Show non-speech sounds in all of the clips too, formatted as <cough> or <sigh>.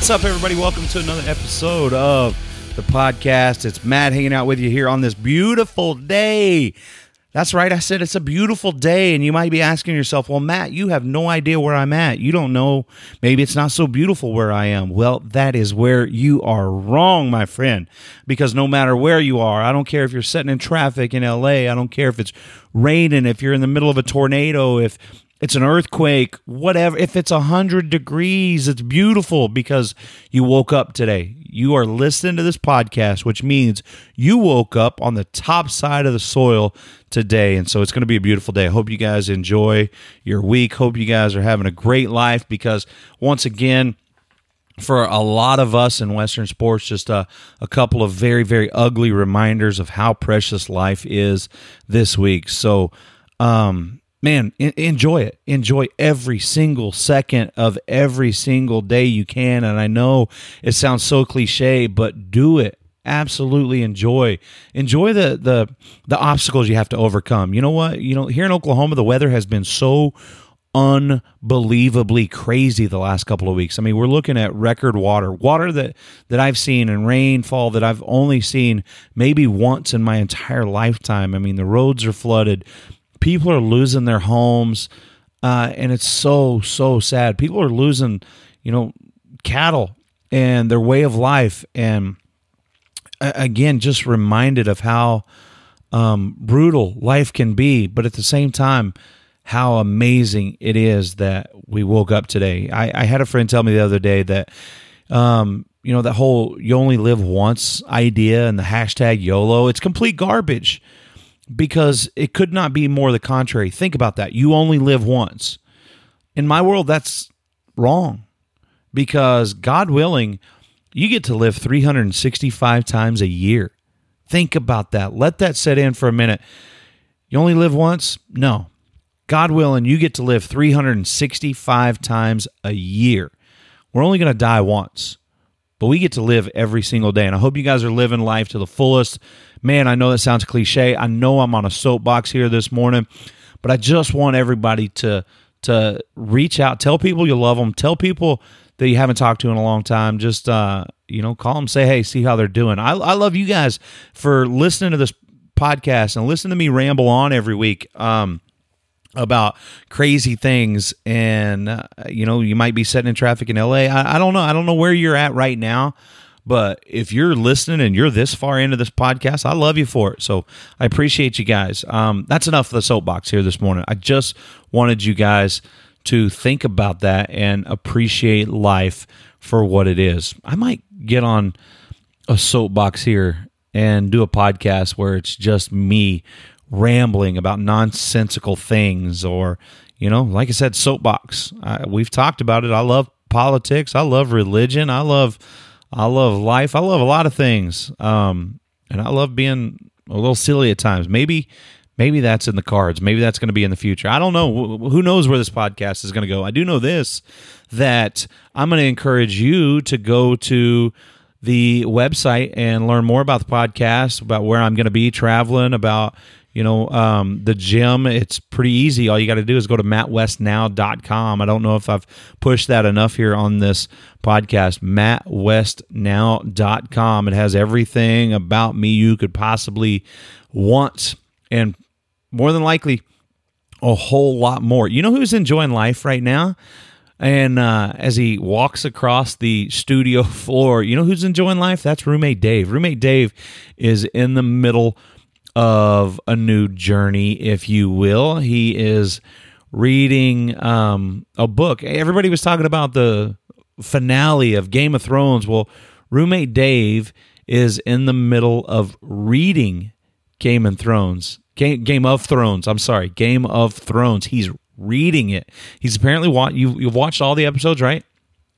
What's up, everybody? Welcome to another episode of the podcast. It's Matt hanging out with you here on this beautiful day. That's right, I said it's a beautiful day, and you might be asking yourself, well, Matt, you have no idea where I'm at. You don't know, maybe it's not so beautiful where I am. Well, that is where you are wrong, my friend, because no matter where you are, I don't care if you're sitting in traffic in LA, I don't care if it's raining, if you're in the middle of a tornado, if it's an earthquake, whatever. If it's 100 degrees, it's beautiful because you woke up today. You are listening to this podcast, which means you woke up on the top side of the soil today. And so it's going to be a beautiful day. Hope you guys enjoy your week. Hope you guys are having a great life because, once again, for a lot of us in Western sports, just a, a couple of very, very ugly reminders of how precious life is this week. So, um, man, enjoy it. Enjoy every single second of every single day you can. And I know it sounds so cliche, but do it. Absolutely enjoy enjoy the the the obstacles you have to overcome. You know what? You know here in Oklahoma, the weather has been so unbelievably crazy the last couple of weeks. I mean, we're looking at record water, water that that I've seen and rainfall that I've only seen maybe once in my entire lifetime. I mean, the roads are flooded people are losing their homes, uh, and it's so so sad. People are losing, you know, cattle and their way of life, and again, just reminded of how um, brutal life can be, but at the same time, how amazing it is that we woke up today. I, I had a friend tell me the other day that. Um, you know that whole "you only live once" idea and the hashtag YOLO. It's complete garbage because it could not be more the contrary. Think about that. You only live once. In my world, that's wrong because God willing, you get to live 365 times a year. Think about that. Let that set in for a minute. You only live once? No. God willing, you get to live 365 times a year. We're only going to die once, but we get to live every single day. And I hope you guys are living life to the fullest man, I know that sounds cliche. I know I'm on a soapbox here this morning, but I just want everybody to to reach out, tell people you love them, tell people that you haven't talked to in a long time. Just uh, you know, call them, say hey, see how they're doing. I I love you guys for listening to this podcast and listen to me ramble on every week. Um, about crazy things and uh, you know you might be sitting in traffic in la I, I don't know i don't know where you're at right now but if you're listening and you're this far into this podcast, I love you for it. So I appreciate you guys. Um, that's enough of the soapbox here this morning. I just wanted you guys to think about that and appreciate life for what it is. I might get on a soapbox here and do a podcast where it's just me rambling about nonsensical things or you know like i said soapbox I, we've talked about it i love politics i love religion i love I love life. I love a lot of things. Um, and I love being a little silly at times. Maybe maybe that's in the cards. Maybe that's going to be in the future. I don't know. Who knows where this podcast is going to go? I do know this that I'm going to encourage you to go to the website and learn more about the podcast, about where I'm going to be traveling, about you know um, the gym it's pretty easy. All you got to do is go to mattwestnow.com i don't know if i've pushed that enough here on this podcast. mattwestnow.com it has everything about me you could possibly want and more than likely a whole lot more. You know who's enjoying life right now? And uh, as he walks across the studio <laughs> floor, you know who's enjoying life? That's roommate Dave. Roommate Dave is in the middle of a new journey, if you will. He is reading um, a book. Everybody was talking about the finale of Game of Thrones. Well, roommate Dave is in the middle of reading Game of Thrones. Game, Game of Thrones. I'm sorry, Game of Thrones. He's reading it. He's apparently. You you've watched all the episodes, right?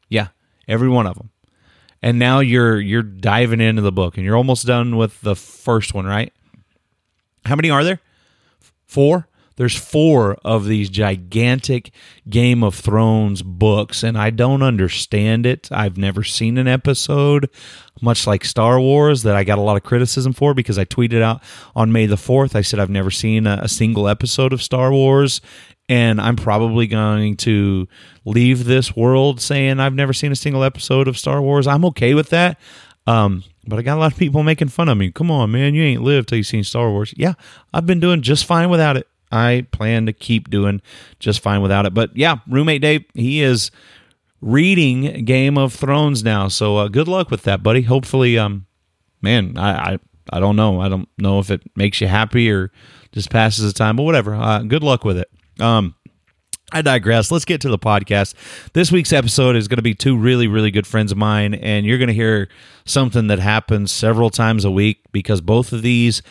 Yeah, every one of them. And now you're you're diving into the book, and you're almost done with the first one, right? How many are there? Four? There's four of these gigantic Game of Thrones books, and I don't understand it. I've never seen an episode, much like Star Wars, that I got a lot of criticism for because I tweeted out on May the 4th. I said I've never seen a, a single episode of Star Wars, and I'm probably going to leave this world saying I've never seen a single episode of Star Wars. I'm okay with that. Um, but I got a lot of people making fun of me. Come on, man, you ain't lived till you seen Star Wars. Yeah, I've been doing just fine without it. I plan to keep doing just fine without it. But yeah, roommate Dave, he is reading Game of Thrones now. So uh, good luck with that, buddy. Hopefully, um, man, I, I I don't know. I don't know if it makes you happy or just passes the time, but whatever. Uh, good luck with it. Um, I digress. Let's get to the podcast. This week's episode is going to be two really, really good friends of mine, and you're going to hear something that happens several times a week because both of these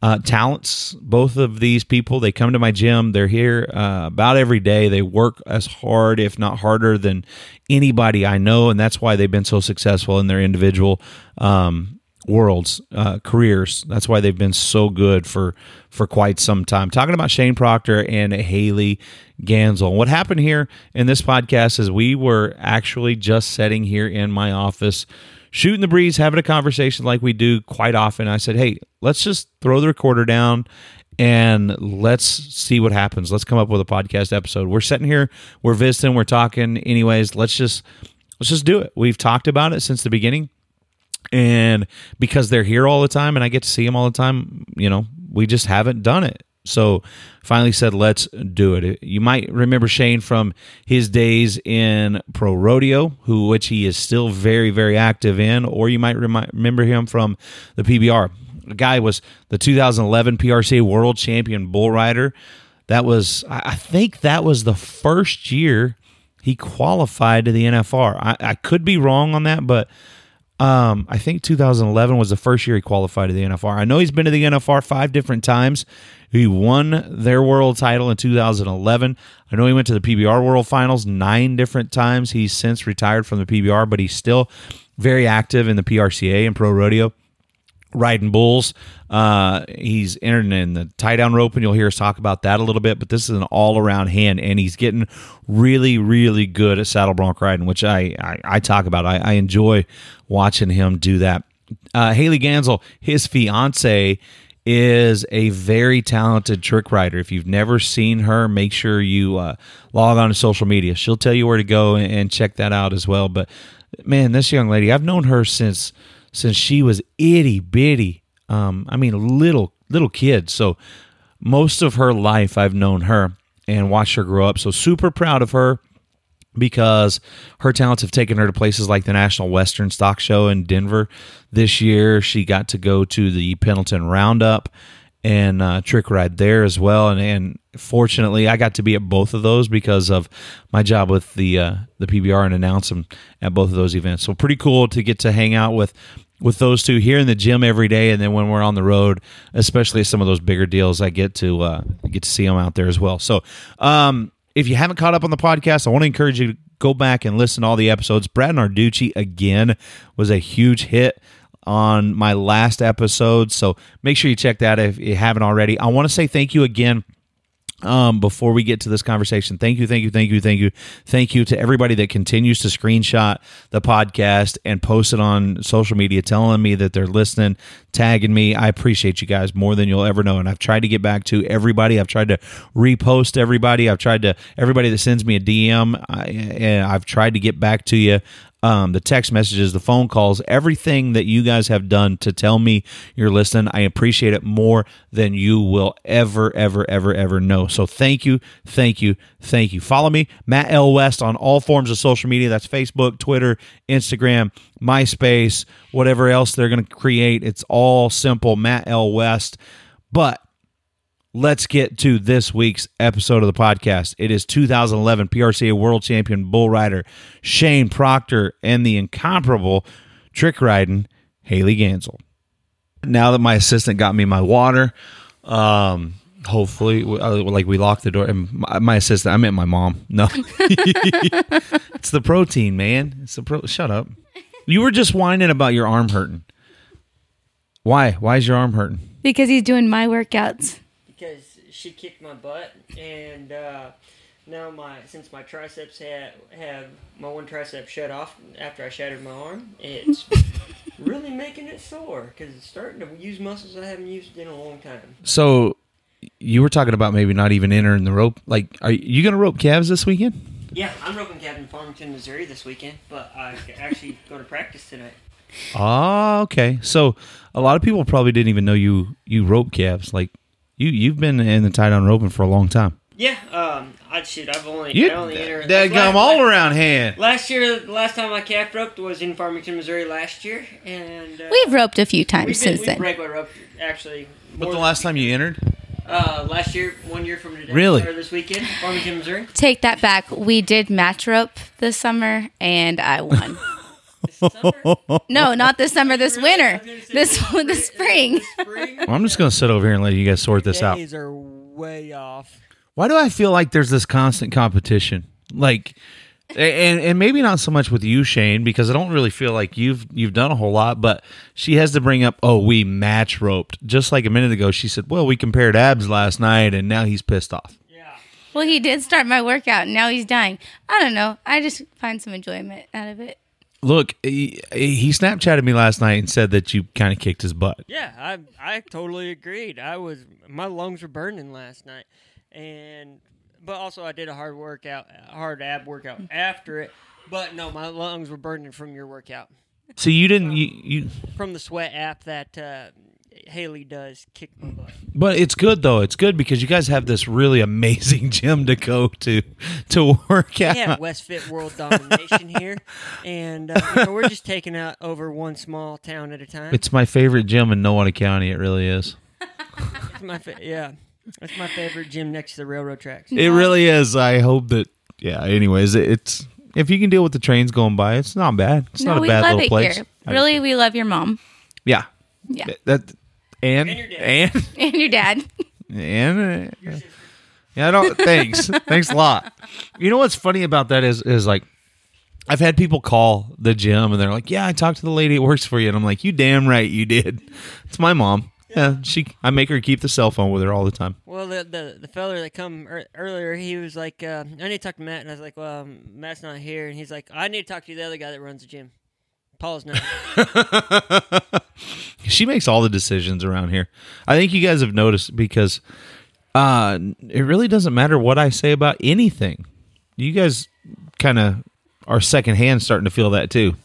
uh, talents, both of these people, they come to my gym. They're here uh, about every day. They work as hard, if not harder, than anybody I know, and that's why they've been so successful in their individual um, worlds, uh, careers. That's why they've been so good for for quite some time. Talking about Shane Proctor and Haley Ganzel. What happened here in this podcast is we were actually just sitting here in my office, shooting the breeze, having a conversation like we do quite often. I said, "Hey, let's just throw the recorder down." And let's see what happens. Let's come up with a podcast episode. We're sitting here, we're visiting, we're talking. Anyways, let's just let's just do it. We've talked about it since the beginning and because they're here all the time and I get to see them all the time, you know, we just haven't done it. So finally said, let's do it. You might remember Shane from his days in pro rodeo, who which he is still very, very active in, or you might remi- remember him from the PBR. The guy was the 2011 PRCA World Champion bull rider. That was, I think, that was the first year he qualified to the NFR. I, I could be wrong on that, but um, I think 2011 was the first year he qualified to the NFR. I know he's been to the NFR five different times. He won their world title in 2011. I know he went to the PBR World Finals nine different times. He's since retired from the PBR, but he's still very active in the PRCA and Pro Rodeo riding bulls. Uh, he's entered in the tie down rope, and you'll hear us talk about that a little bit. But this is an all around hand, and he's getting really, really good at saddle bronc riding, which I I, I talk about. I, I, enjoy watching him do that. Uh, Haley Ganzel, his fiance, is a very talented trick rider. If you've never seen her, make sure you uh, log on to social media. She'll tell you where to go and check that out as well. But man, this young lady, I've known her since since she was itty bitty. Um, I mean, little little kid. So most of her life, I've known her and watched her grow up. So super proud of her because her talents have taken her to places like the National Western Stock Show in Denver this year. She got to go to the Pendleton Roundup and uh, trick ride there as well. And, and fortunately, I got to be at both of those because of my job with the uh, the PBR and announce them at both of those events. So pretty cool to get to hang out with with those two here in the gym every day, and then when we're on the road, especially some of those bigger deals, I get to uh, get to see them out there as well. So. Um, if you haven't caught up on the podcast, I want to encourage you to go back and listen to all the episodes. Brad Narducci again was a huge hit on my last episode. So make sure you check that if you haven't already. I want to say thank you again um, before we get to this conversation. Thank you, thank you, thank you, thank you, thank you to everybody that continues to screenshot the podcast and post it on social media, telling me that they're listening, tagging me. I appreciate you guys more than you'll ever know. And I've tried to get back to everybody. I've tried to repost everybody. I've tried to everybody that sends me a DM. I, and I've tried to get back to you um, the text messages, the phone calls, everything that you guys have done to tell me you're listening. I appreciate it more than you will ever, ever, ever, ever know. So thank you, thank you, thank you. Follow me, Matt L. West, on all forms of social media. That's Facebook, Twitter, Instagram, MySpace, whatever else they're going to create. It's all simple, Matt L. West. But let's get to this week's episode of the podcast. It is 2011 PRCA World Champion bull rider Shane Proctor and the incomparable trick riding Haley Ganzel. Now that my assistant got me my water, um, hopefully, uh, like we locked the door. And my, my assistant, I meant my mom. No, <laughs> it's the protein, man. It's the pro. Shut up. You were just whining about your arm hurting. Why? Why is your arm hurting? Because he's doing my workouts she kicked my butt, and uh, now my since my triceps have have my one tricep shut off after I shattered my arm, it's <laughs> really making it sore because it's starting to use muscles I haven't used in a long time. So you were talking about maybe not even entering the rope. Like, are you going to rope calves this weekend? Yeah, I'm roping calves in Farmington, Missouri this weekend, but I actually <laughs> go to practice tonight. Ah, okay. So a lot of people probably didn't even know you you rope calves. Like you you've been in the tie down roping for a long time. Yeah, um, I shoot. I've only You I only entered. that come all around hand. Last year, last time I calf roped was in Farmington, Missouri last year, and uh, We've roped a few times we've been, since we've then. regular roped actually. But more the last time you entered, uh, last year, one year from today, Really? or this weekend, Farmington, Missouri. Take that back. We did match rope this summer, and I won. <laughs> This no, not this summer. This winter. was gonna say This <laughs> the spring. This spring. well, I'm just going to sit over here and let you guys sort this out. Days are way off. Why do I feel like there's this constant competition? Like, and and maybe not so much with you, Shane, because I don't really feel like you've you've done a whole lot. But she has to bring up, oh, we match roped. Just like a minute ago, she said, well, we compared abs last night, and now he's pissed off. Yeah. Well, he did start my workout, and now he's dying. I don't know. I just find some enjoyment out of it. Look, he, he Snapchatted me last night and said that you kind of kicked his butt. Yeah, I I totally agreed. I was my lungs were burning last night, and but also I did a hard workout, hard ab workout after it. But no, my lungs were burning from your workout, So you didn't you, you from the sweat app that uh, Haley does kick my butt. but it's good though. It's good because you guys have this really amazing <laughs> gym to go to to work out. We have West Fit World Domination <laughs> here, and uh, you know, we're just taking out over one small town at a time. It's my favorite gym in Nowata County. It really is. It's my fa- yeah, that's my favorite gym next to the railroad tracks. It really is. I hope that. Yeah. Anyways, it- it's if you can deal with the trains going by, it's not bad. It's no, not a bad little place. here. Really, we love your mom yeah. Yeah. That and And your dad. and <laughs> and your dad. and uh, yeah. I don't. Thanks. <laughs> thanks a lot. You know what's funny about that is is like. I've had people call the gym and they're like, "Yeah, I talked to the lady that works for you," and I'm like, "You damn right you did. It's my mom. Yeah, she. I make her keep the cell phone with her all the time. Well, the the, the feller that come ear earlier, he was like, uh, "I need to talk to Matt," and I was like, "Well, um, Matt's not here," and he's like, "I need to talk to the other guy that runs the gym." Paul's not. <laughs> she makes all the decisions around here. I think you guys have noticed because uh it really doesn't matter what I say about anything. You guys kind of are secondhand starting to feel that too.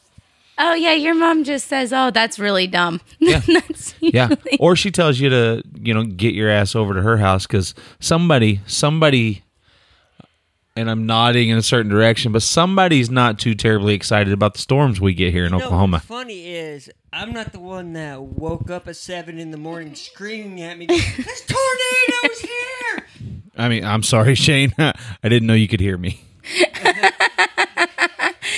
Oh yeah, your mom just says, "Oh, that's really dumb." <laughs> Yeah. that's Yeah. or she tells you to, you know, get your ass over to her house cuz somebody somebody and I'm nodding in a certain direction, but somebody's not too terribly excited about the storms we get here in You know, Oklahoma. what's funny is I'm not the one that woke up at seven in the morning <laughs> screaming at me, "This tornado's <laughs> here!" I mean, I'm sorry, <laughs> Shane. I didn't know you could hear me.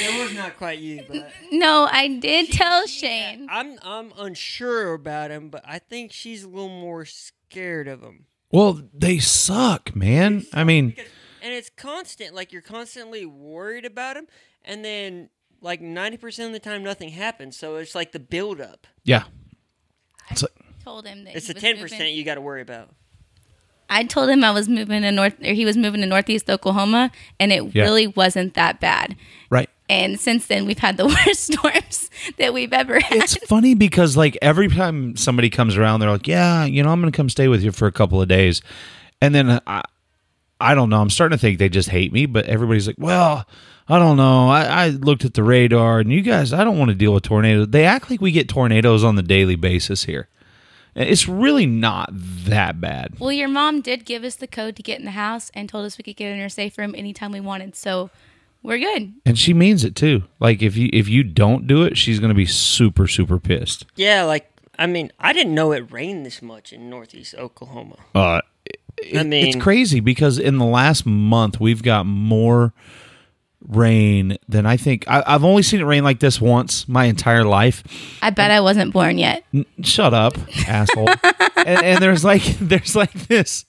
It was not quite you, but No, I did tell Shane. I'm I'm unsure about him. But I think she's a little more scared of him. Well, they suck, man. I mean, Because, and it's constant. Like you're constantly worried about him, and then like ninety percent of the time nothing happens. So it's like the build up. yeah. It's like, Told him that It's he the ten percent you got to worry about. I told him I was moving to north, or he was moving to northeast Oklahoma, and it Yeah. really wasn't that bad. right. And since then, we've had the <laughs> worst storms that we've ever had. It's funny because like every time somebody comes around, they're like, "Yeah, you know, I'm going to come stay with you for a couple of days," and then I, I don't know. I'm starting to think they just hate me, but everybody's like, "Well." I don't know. I, I looked at the radar, and you guys, I don't want to deal with tornadoes. They act like we get tornadoes on the daily basis here. It's really not that bad. well, your mom did give us the code to get in the house and told us we could get in her safe room anytime we wanted. So we're good. And she means it too. Like if you if you don't do it, she's gonna be super super pissed. Yeah, like I mean, I didn't know it rained this much in northeast Oklahoma. Uh, it- I mean- it's crazy because in the last month we've got more rain than I think. I, I've only seen it rain like this once my entire life. I bet I wasn't born yet. N- Shut up, asshole. <laughs> And, and there's like <laughs> there's like this.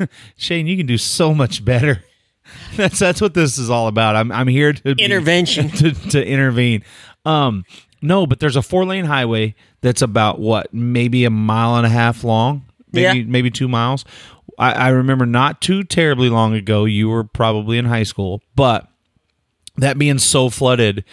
<laughs> Shane, you can do so much better. That's that's what this is all about. I'm I'm here to be- Intervention. to, to intervene. Um, no, but there's a four lane highway that's about what maybe a mile and a half long, maybe Yeah. maybe two miles. I, I remember not too terribly long ago. You were probably in high school, but that being so flooded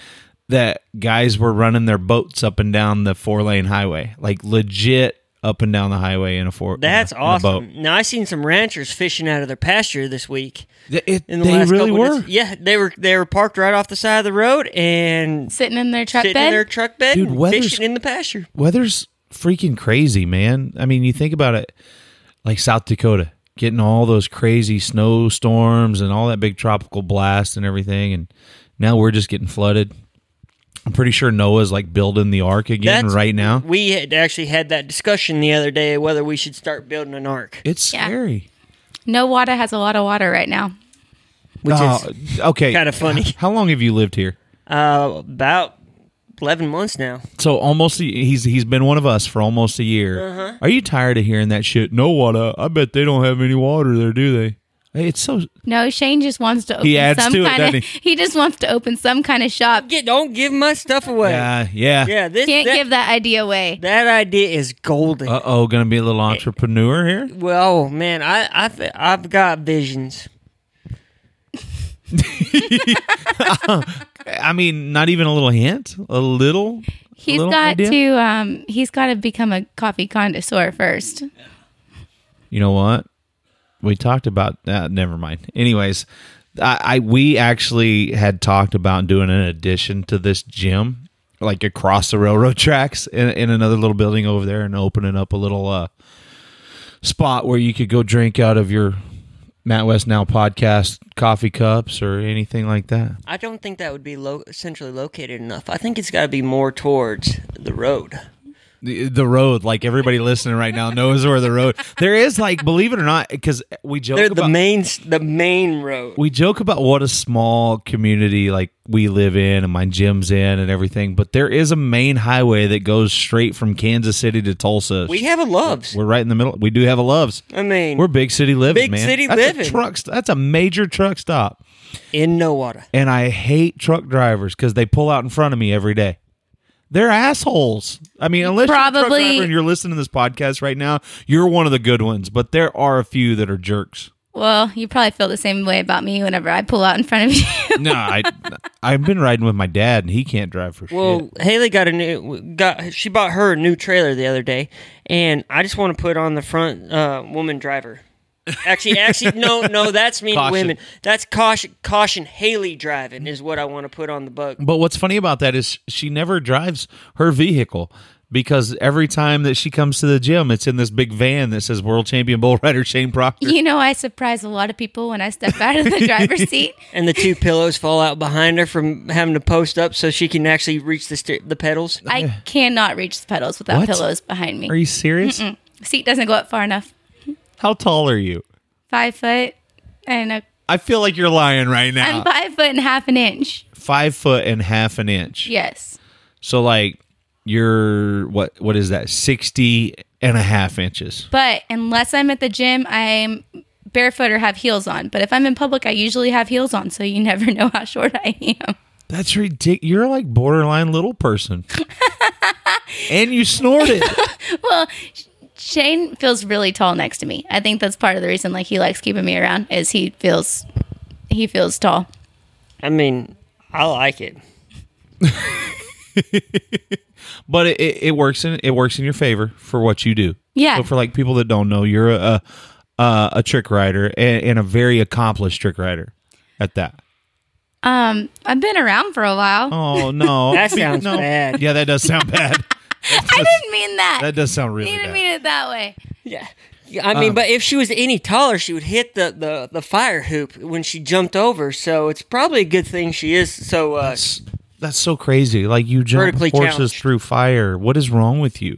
that guys were running their boats up and down the four lane highway, like legit up and down the highway in a four. That's in a- in a boat. awesome. Now I seen some ranchers fishing out of their pasture this week. Th- it- In the they last really were. days. Yeah, they were they were parked right off the side of the road and Sitting in their truck sitting bed. in their truck bed Dude, and fishing in the pasture. Weather's freaking crazy, man. I mean, you think about it, like South Dakota getting all those crazy snowstorms and all that big tropical blast and everything, and now we're just getting flooded. I'm pretty sure Noah's like building the ark again That's- right now. We had actually had that discussion the other day whether we should start building an ark. It's Yeah. scary. Nowata has a lot of water right now. Which Oh, is okay, kinda funny. How long have you lived here? uh, about eleven months now. So almost a- he's he's been one of us for almost a year. Uh-huh. Are you tired of hearing that shit? No water. I bet they don't have any water there, do they? It's so No, Shane just wants to open He adds some to it, kind doesn't of. he? <laughs> He just wants to open some kind of shop. Get don't give my stuff away. yeah yeah. Yeah, this Can't that, give that idea away. that idea is golden. Uh oh, gonna be a little entrepreneur here. well, man, I I th- I've got visions. <laughs> <laughs> I mean, not even a little hint, a little. He's little got idea? to. Um, he's got to become a coffee connoisseur first. You know what? We talked about that. never mind. Anyways, I, I we actually had talked about doing an addition to this gym, like across the railroad tracks in, in another little building over there, and opening up a little uh, spot where you could go drink out of your Matt West Now podcast coffee cups or anything like that. I don't think that would be lo- centrally located enough. I think it's got to be more towards the road. The, the road like everybody listening right now knows where the road there is like believe it or not because we joke They're about the main the main road. we joke about what a small community like we live in and my gym's in and everything but there is a main highway that goes straight from kansas city to tulsa We have a Love's. we're right in the middle we do have a Love's I mean, we're big city living Big man city that's living. truck that's a major truck stop in Nowata. and i hate truck drivers because they pull out in front of me every day they're assholes. I mean, unless you're a truck Probably- driver and you're listening to this podcast right now, you're one of the good ones. But there are a few that are jerks. Well, you probably feel the same way about me whenever I pull out in front of <laughs> you. No, I I've been riding with my dad, and he can't drive for sure. Well, shit. Haley got a new got she bought her a new trailer the other day, and I just want to put on the front uh, woman driver. Actually, actually, no, no, that's me, Caution. women. That's caution, caution. Haley driving is what I want to put on the book. But what's funny about that is she never drives her vehicle because every time that she comes to the gym, it's in this big van that says World Champion Bull Rider Shane Proctor. you know, I surprise a lot of people when I step out of the driver's <laughs> seat. And the two pillows fall out behind her from having to post up so she can actually reach the st- the pedals. I cannot reach the pedals without What? pillows behind me. Are you serious? seat doesn't go up far enough. How tall are you? Five foot and a, I feel like you're lying right now. I'm five foot and half an inch. Five foot and half an inch. Yes. So like you're what what is that? 60 and a half inches. But unless I'm at the gym, I'm barefoot or have heels on. But if I'm in public, I usually have heels on, so you never <laughs> know how short I am. That's ridiculous. You're like borderline little person. <laughs> and you snorted. Well, Sh- Shane feels really tall next to me. I think that's part of the reason like he likes keeping me around is he feels he feels tall. I mean, I like it. <laughs> but it, it, it works in it works in your favor for what you do. Yeah. So for like people that don't know, you're a a, a trick rider and, and a very accomplished trick rider at that. Um, I've been around for a while. Oh no, <laughs> That sounds no. bad. Yeah, that does sound bad. I didn't mean that. That does sound really I didn't bad. mean it that way. Yeah. Yeah, I mean, but if she was any taller, she would hit the, the, the fire hoop when she jumped over. So it's probably a good thing she is so. Uh, That's, that's so crazy. Like you jump Vertically horses challenged. through fire. What is wrong with you?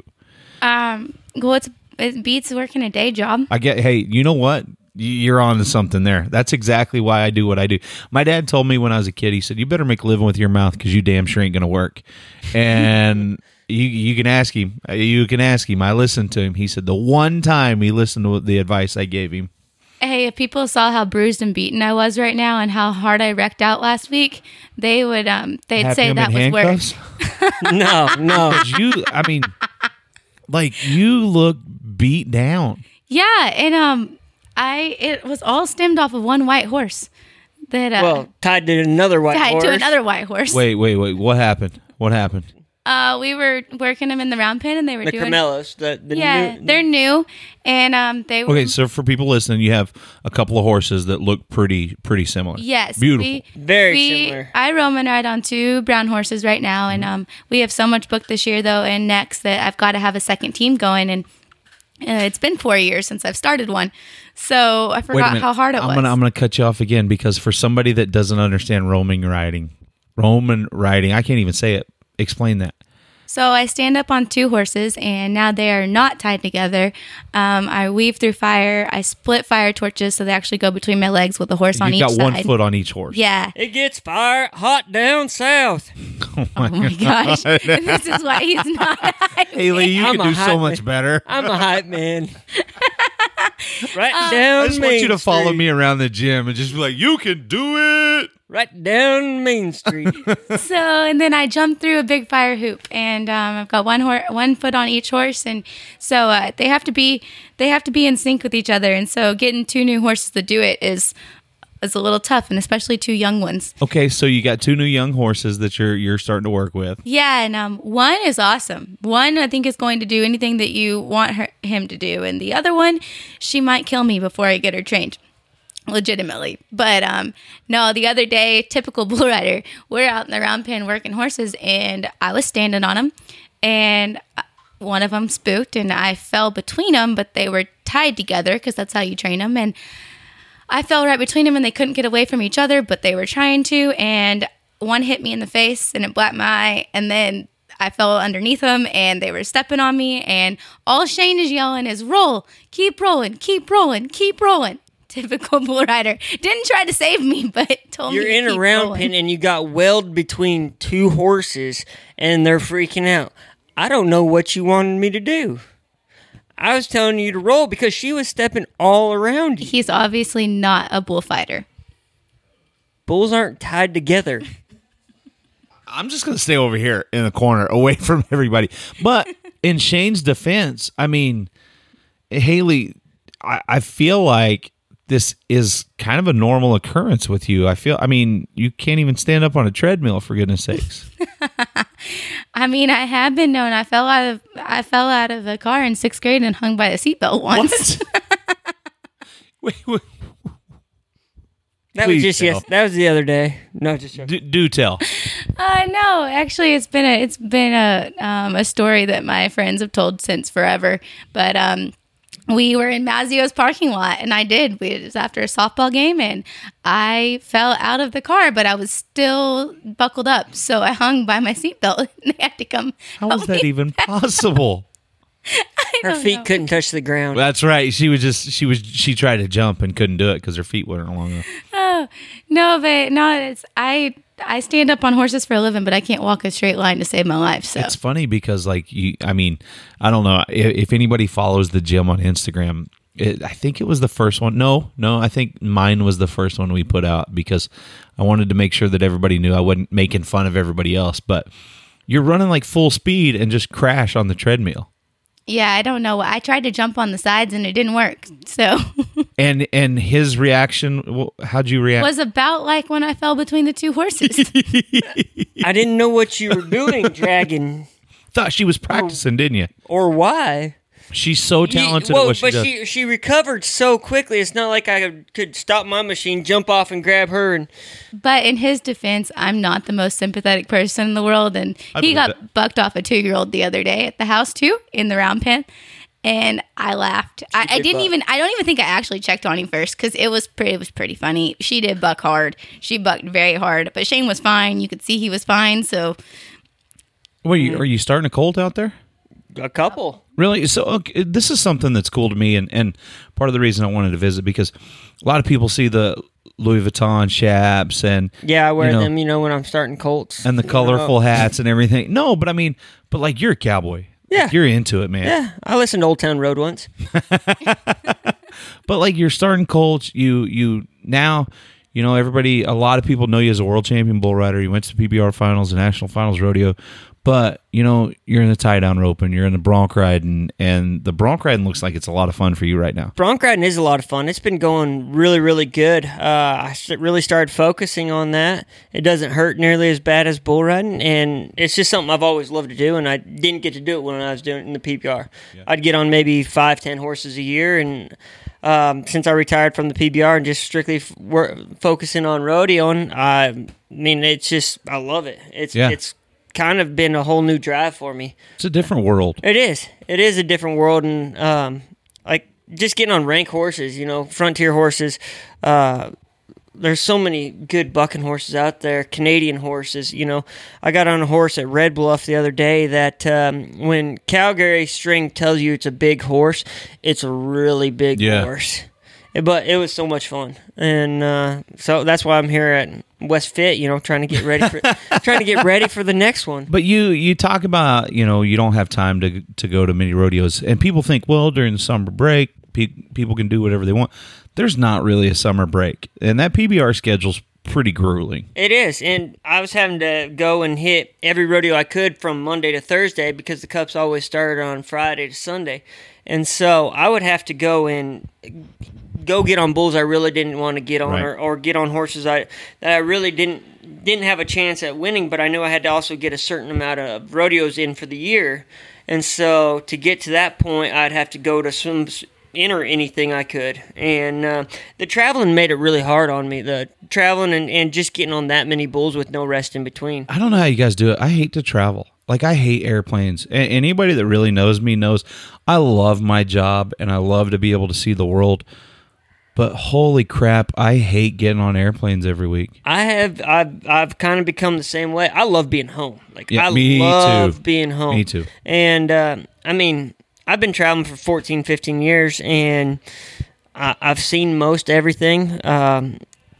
Um, well, it's it beats working a day job. I get. Hey, you know what? You're on to something there. That's exactly why I do what I do. My dad told me when I was a kid. He said, "You better make a living with your mouth because you damn sure ain't gonna work." And you you can ask him. Uh, You can ask him. I listened to him. He said the one time he listened to the advice I gave him. Hey, if people saw how bruised and beaten I was right now and how hard I wrecked out last week, they would um they'd Have say him that in was worse. <laughs> no, no, no. <laughs> 'Cause you, I mean, like you look beat down. Yeah, and um I it was all stemmed off of one white horse that uh Well, tied to another white tied horse. to another white horse. Wait, wait, wait. What happened? What happened? Uh, we were working them in the round pen, and they were The doing. Camellas, the, the yeah, new, they're new, and um, they were. Okay, so for people listening, you have a couple of horses that look pretty pretty similar. Yes, beautiful. We, Very we- similar. I roam and ride on two brown horses right now, and Mm-hmm. um, we have so much booked this year though, and next that I've got to have a second team going, and uh, it's been four years since I've started one, so I forgot how hard it I'm was. Gonna, I'm going to cut you off again because for somebody that doesn't understand roaming riding, Roman riding, I can't even say it. Explain that. So I stand up on two horses, and now they are not tied together. Um, I weave through fire. I split fire torches so they actually go between my legs with the horse on You've each got one foot on each horse. Yeah. It gets fire hot down south. <laughs> Oh my, Oh my gosh. <laughs> this is why he's not. Haley, <laughs> you I'm can do so hype much better. I'm a hype man. <laughs> right Uh, down I just want you to follow Street. me around the gym and just be like, "You can do it." Right down Main Street. <laughs> so and then I jump through a big fire hoop, and um, I've got one hor- one foot on each horse, and so uh, they have to be they have to be in sync with each other, and so getting two new horses to do it is is a little tough, and especially two young ones. Okay, so you got two new young horses that you're you're starting to work with. Yeah, and um, one is awesome. One I think is going to do anything that you want her, him to do, and the other one, she might kill me before I get her trained. Legitimately, but um, no. The other day, typical <laughs> bull rider, we're out in the round pen working horses, and I was standing on them, and uh, one of them spooked, and I fell between them, but they were tied together because that's how you train them, and I fell right between them and they couldn't get away from each other, but they were trying to. And one hit me in the face and it blacked my eye. And then I fell underneath them and they were stepping on me. And all Shane is yelling is roll, keep rolling, keep rolling, keep rolling. <laughs> Typical bull rider. Didn't try to save me, but <laughs> told me. You're me to in a round rolling. pen and you got weld between two horses and they're freaking out. I don't know what you wanted me to do. I was telling you to roll because she was stepping all around you. He's obviously not a bullfighter. Bulls aren't tied together. <laughs> I'm just going to stay over here in the corner, away from everybody. But in Shane's defense, I mean, Haley, I, I feel like this is kind of a normal occurrence with you. I feel, I mean, you can't even stand up on a treadmill for goodness sakes. <laughs> <laughs> I mean, I have been known. I fell out of I fell out of a car in sixth grade and hung by a seatbelt once. <laughs> wait, wait, That Please was just yes. That was the other day. No, just do, do tell. <laughs> Uh, no, actually, it's been a it's been a um, a story that my friends have told since forever. But um, we were in Mazzio's parking lot, and I did. We, it was after a softball game, and I fell out of the car, but I was still buckled up, so I hung by my seatbelt. <laughs> and They had to come. How is that even possible? <laughs> her feet know. couldn't touch the ground. That's right. She was just she was she tried to jump and couldn't do it because her feet weren't long enough. Oh no, but no, it's I. I stand up on horses for a living, but I can't walk a straight line to save my life. So It's funny because like you, I mean, I don't know if, if anybody follows the gym on Instagram. It, I think it was the first one. No, no, I think mine was the first one we put out because I wanted to make sure that everybody knew I wasn't making fun of everybody else. But you're running like full speed and just crash on the treadmill. Yeah, I don't know. I tried to jump on the sides and it didn't work. So <laughs> And and his reaction, wh- how'd you react? was about like when I fell between the two horses. <laughs> I didn't know what you were doing, dragon, Thought she was practicing, didn't you? or why. She's so talented Ye- well, at what she but does. she she recovered so quickly. It's not like I could stop my machine, jump off, and grab her. And but in his defense, I'm not the most sympathetic person in the world, and I he got it. bucked off a two year old the other day at the house too in the round pen. And I laughed. I, I did didn't buck. even. I don't even think I actually checked on him first because it was pretty. It was pretty funny. She did buck hard. She bucked very hard, but Shane was fine. You could see he was fine. So Wait, you- are you starting a colt out there? a couple. Really? So okay, this is something that's cool to me, and, and part of the reason I wanted to visit because a lot of people see the Louis Vuitton chaps and Yeah, I wear you know, them. You know when I'm starting Colts and the colorful hats and everything. No, but I mean, but like you're a cowboy. Yeah. you're into it, man. Yeah, I listened to Old Town Road once. <laughs> But like you're starting colts, you you now You know, everybody, a lot of people know you as a world champion bull rider. You went to the PBR finals, the national finals rodeo, but you know you're in the tie down rope and you're in the bronc riding, and the bronc riding looks like it's a lot of fun for you right now. Bronc riding is a lot of fun. It's been going really, really good. Uh, I really started focusing on that. It doesn't hurt nearly as bad as bull riding, and it's just something I've always loved to do. And I didn't get to do it when I was doing it in the PBR. I'd get on maybe five, ten horses a year, and um, since I retired from the PBR and just strictly f- focusing on rodeoing, I mean, it's just I love it. It's Yeah. it's kind of been a whole new drive for me. It's a different world. It is. It is a different world, and um, like just getting on rank horses, you know, frontier horses. Uh, there's so many good bucking horses out there, Canadian horses. You know, I got on a horse at Red Bluff the other day that um, when Calgary String tells you it's a big horse, it's a really big Yeah. horse. But it was so much fun, and uh, so that's why I'm here at West Fit. You know, trying to get ready for <laughs> trying to get ready for the next one. But you you talk about you know you don't have time to to go to many rodeos, and people think well during the summer break pe- people can do whatever they want. There's not really a summer break, and that PBR schedule's pretty grueling. It is, and I was having to go and hit every rodeo I could from Monday to Thursday because the cups always started on Friday to Sunday, and so I would have to go and go get on bulls I really didn't want to get on, Right. or, or get on horses I that I really didn't didn't have a chance at winning, but I knew I had to also get a certain amount of rodeos in for the year, and so to get to that point, I'd have to go to some enter anything I could. And uh, the traveling made it really hard on me. The traveling and, and just getting on that many bulls with no rest in between. I don't know how you guys do it. I hate to travel. Like I hate airplanes. A- anybody that really knows me knows I love my job and I love to be able to see the world. But holy crap, I hate getting on airplanes every week. I have I've I've kind of become the same way. I love being home. Like Yeah, I me love too. being home. Me too. And uh, I mean, I've been traveling for 14, 15 years, and I, I've seen most everything. Um,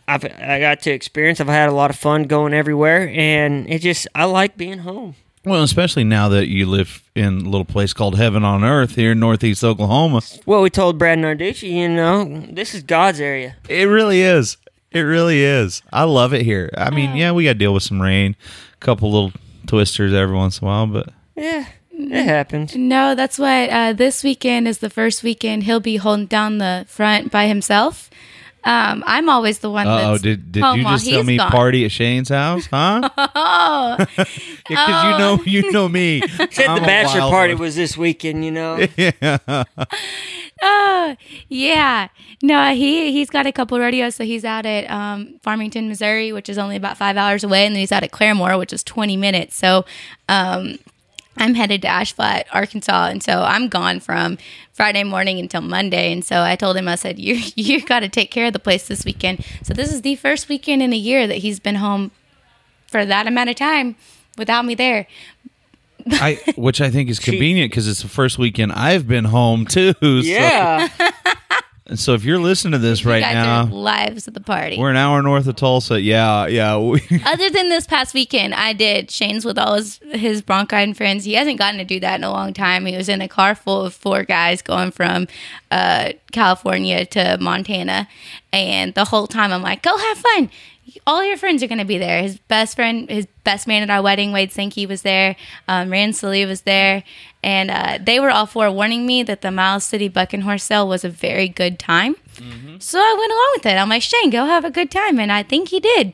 I've I got to experience. I've had a lot of fun going everywhere, and it just I like being home. Well, especially now that you live in a little place called Heaven on Earth here in Northeast Oklahoma. Well, we told Brad Narducci, you know, this is God's area. It really is. It really is. I love it here. I mean, yeah, we got to deal with some rain, a couple little twisters every once in a while, but Yeah, it happens. No, that's what uh, this weekend is the first weekend he'll be holding down the front by himself. Um, I'm always the one. oh, that's did did home you while just tell me gone. party at Shane's house, huh? <laughs> <laughs> Oh, Because you know you know me. Said I'm the bachelor party one. was this weekend, you know. <laughs> yeah. oh, yeah. No, he he's got a couple rodeos. So he's out at um, Farmington, Missouri, which is only about five hours away, and then he's out at Claremore, which is 20 minutes. So. Um, I'm headed to Ash Flat, Arkansas, and so I'm gone from Friday morning until Monday. And so I told him, I said, "You <laughs> you got to take care of the place this weekend." So this is the first weekend in a year that he's been home for that amount of time without me there. I, which I think is <laughs> convenient because it's the first weekend I've been home too. so- Yeah. <laughs> And so if you're listening to this right guys now, are lives at the party. we're an hour north of Tulsa. Yeah, yeah. <laughs> Other than this past weekend, I did Shane's with all his his bronchite friends. He hasn't gotten to do that in a long time. He was in a car full of four guys going from uh, California to Montana, and the whole time I'm like, "Go have fun." All your friends are going to be there. His best friend, his best man at our wedding, Wade Sankey, was there. Um, Rand Salih was there. And uh, they were all forewarning me that the Miles City Bucking Horse Sale was a very good time. So I went along with it. I'm like, Shane, go have a good time. And I think he did.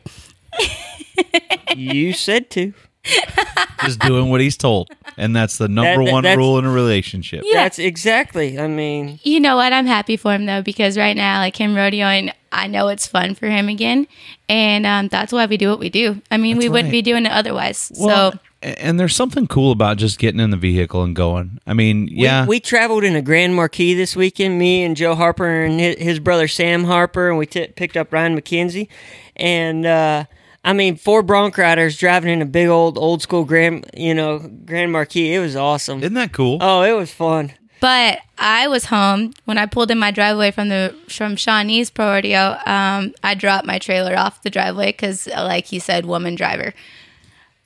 you said to. <laughs> just doing what he's told, and that's the number that- one rule in a relationship. Yeah. That's exactly. I mean, You know what? I'm happy for him though because right now, like him rodeoing, I know it's fun for him again, and um, that's why we do what we do. I mean, That's we wouldn't be doing it otherwise. Well, so a- and there's something cool about just getting in the vehicle and going. I mean, we- yeah, we, traveled in a Grand Marquis this weekend. Me and Joe Harper and his, his brother Sam Harper, and we t- picked up Ryan McKenzie. And uh, I mean, four bronc riders driving in a big old old school Grand, you know, Grand Marquis. It was awesome. isn't that cool? oh, it was fun. But I was home when I pulled in my driveway from the from Shawnee's Pro Rodeo. Um, I dropped my trailer off the driveway because, like he said, woman driver.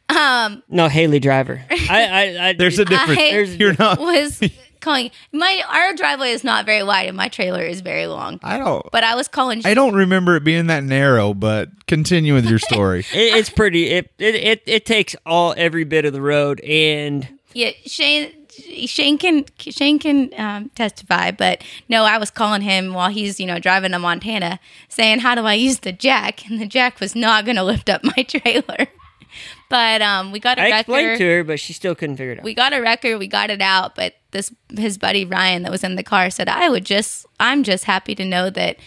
Um, No, Haley Driver. <laughs> I, I, I <laughs> There's a difference. I You're not. was <laughs> calling my our driveway is not very wide and my trailer is very long. I don't. But I was calling. I don't remember it being that narrow, but continue with your story. It, it's pretty. It, it it it takes all every bit of the road, and Yeah, Shane. Shane can Shane can um, testify, but no, I was calling him while he's you know driving to Montana, saying how do I use the jack, and the jack was not going to lift up my trailer. But um, we got a I record. I explained to her, but she still couldn't figure it out. we got a record, we got it out, but this his buddy Ryan that was in the car said I would just I'm just happy to know that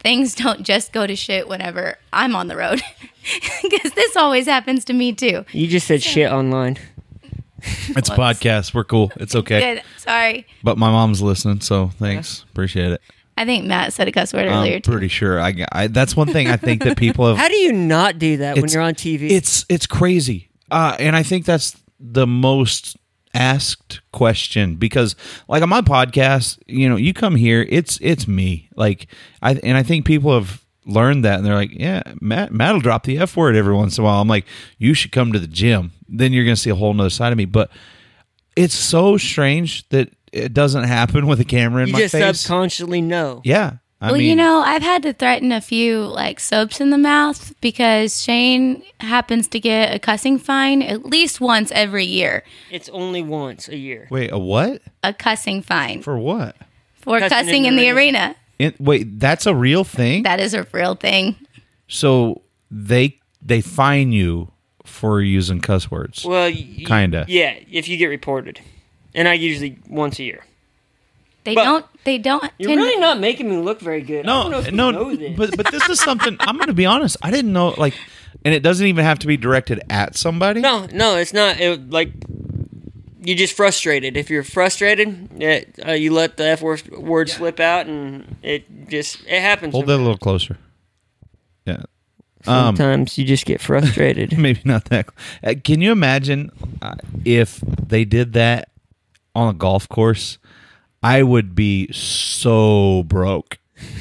things <laughs> don't just go to shit whenever I'm on the road. <laughs> Cuz this always happens to me too. you just said shit online. <laughs> It's a podcast. We're cool. It's okay. Good. Sorry. But my mom's listening, so thanks. Appreciate it. I think Matt said a cuss word earlier I'm too. pretty sure. I, I that's one thing I think that people have. <laughs> How do you not do that when It's- you're on TV? It's it's crazy, uh, and I think that's the most asked question because, like on my podcast, you know, you come here, it's it's me, like I and I think people have learned that, and they're like, yeah, Matt Matt'll drop the f word every once in a while. I'm like, you should come to the gym, then you're gonna see a whole nother side of me, but. It's so strange that it doesn't happen with a camera in you my just face. subconsciously know. yeah, I well, mean, you know, I've had to threaten a few like soaps in the mouth because Shane happens to get a cussing fine at least once every year. It's only once a year. wait, a what A cussing fine for what? for Cussing cussing, in in the the arena. In, wait, that's a real thing. That is a real thing. So they they fine you for using cuss words. Well, y- Kinda. Yeah, if you get reported, and I usually once a year. They But- don't. They don't. You're tend- really not making me look very good. I don't know no, you no, know this. but but this is something <laughs> I'm going to be honest. I didn't know like, and it doesn't even have to be directed at somebody. no, no, it's not. It, like you're just frustrated. If you're frustrated, it, uh, you let the f word, word slip out, and it just it happens. hold that a little closer. Yeah, um, Sometimes you just get frustrated. <laughs> maybe not that. Uh, can you imagine uh, if they did that on a golf course? I would be so broke.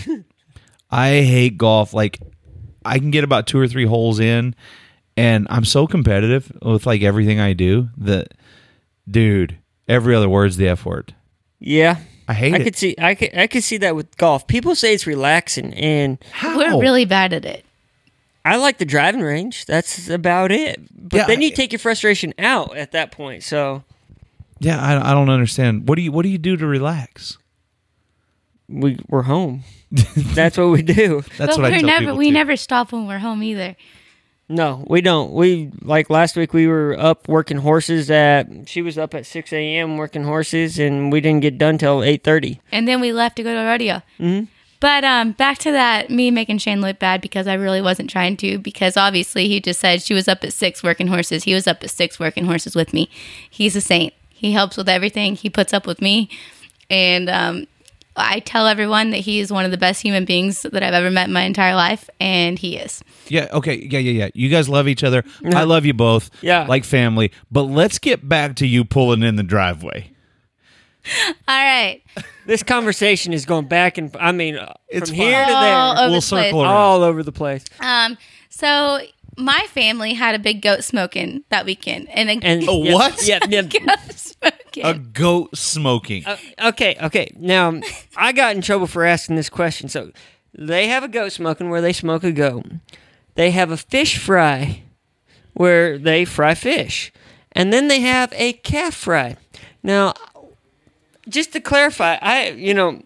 <laughs> I hate golf. Like I can get about two or three holes in, and I'm so competitive with like everything I do that, dude, every other word's the f word. yeah, I hate I it. could see. I could. I could see that with golf. People say it's relaxing, and How? We're really bad at it. I like the driving range. That's about it. But Yeah, then you I- take your frustration out at that point. So yeah. I, I don't understand. What do you What do you do to relax? we we're home. <laughs> That's what we do. That's but what I we're tell never. people we too. never stop when we're home either. No, we don't. We like last week. We were up working horses. At she was up at six a.m. working horses, and we didn't get done till eight thirty. And then we left to go to a rodeo. Mm-hmm. But um, back to that, me making Shane look bad because I really wasn't trying to. Because obviously, he just said she was up at six working horses. He was up at six working horses with me. He's a saint. He helps with everything. He puts up with me, and um, I tell everyone that he is one of the best human beings that I've ever met in my entire life, and he is. Yeah. Okay. Yeah. Yeah. Yeah. You guys love each other. I love you both. Yeah. Like family. But let's get back to you pulling in the driveway. <laughs> All right, This conversation is going back and I mean, It's from here to All there, over we'll the place. circle around. all over the place. Um, so my family had a big goat smoking that weekend, and a And A yeah, what? Yeah, yeah. <laughs> goat smoking. A goat smoking. Uh, okay, okay. Now, I got in trouble for asking this question. So, they have a goat smoking where they smoke a goat. They have a fish fry where they fry fish. And then they have a calf fry. Now, just to clarify, I, you know,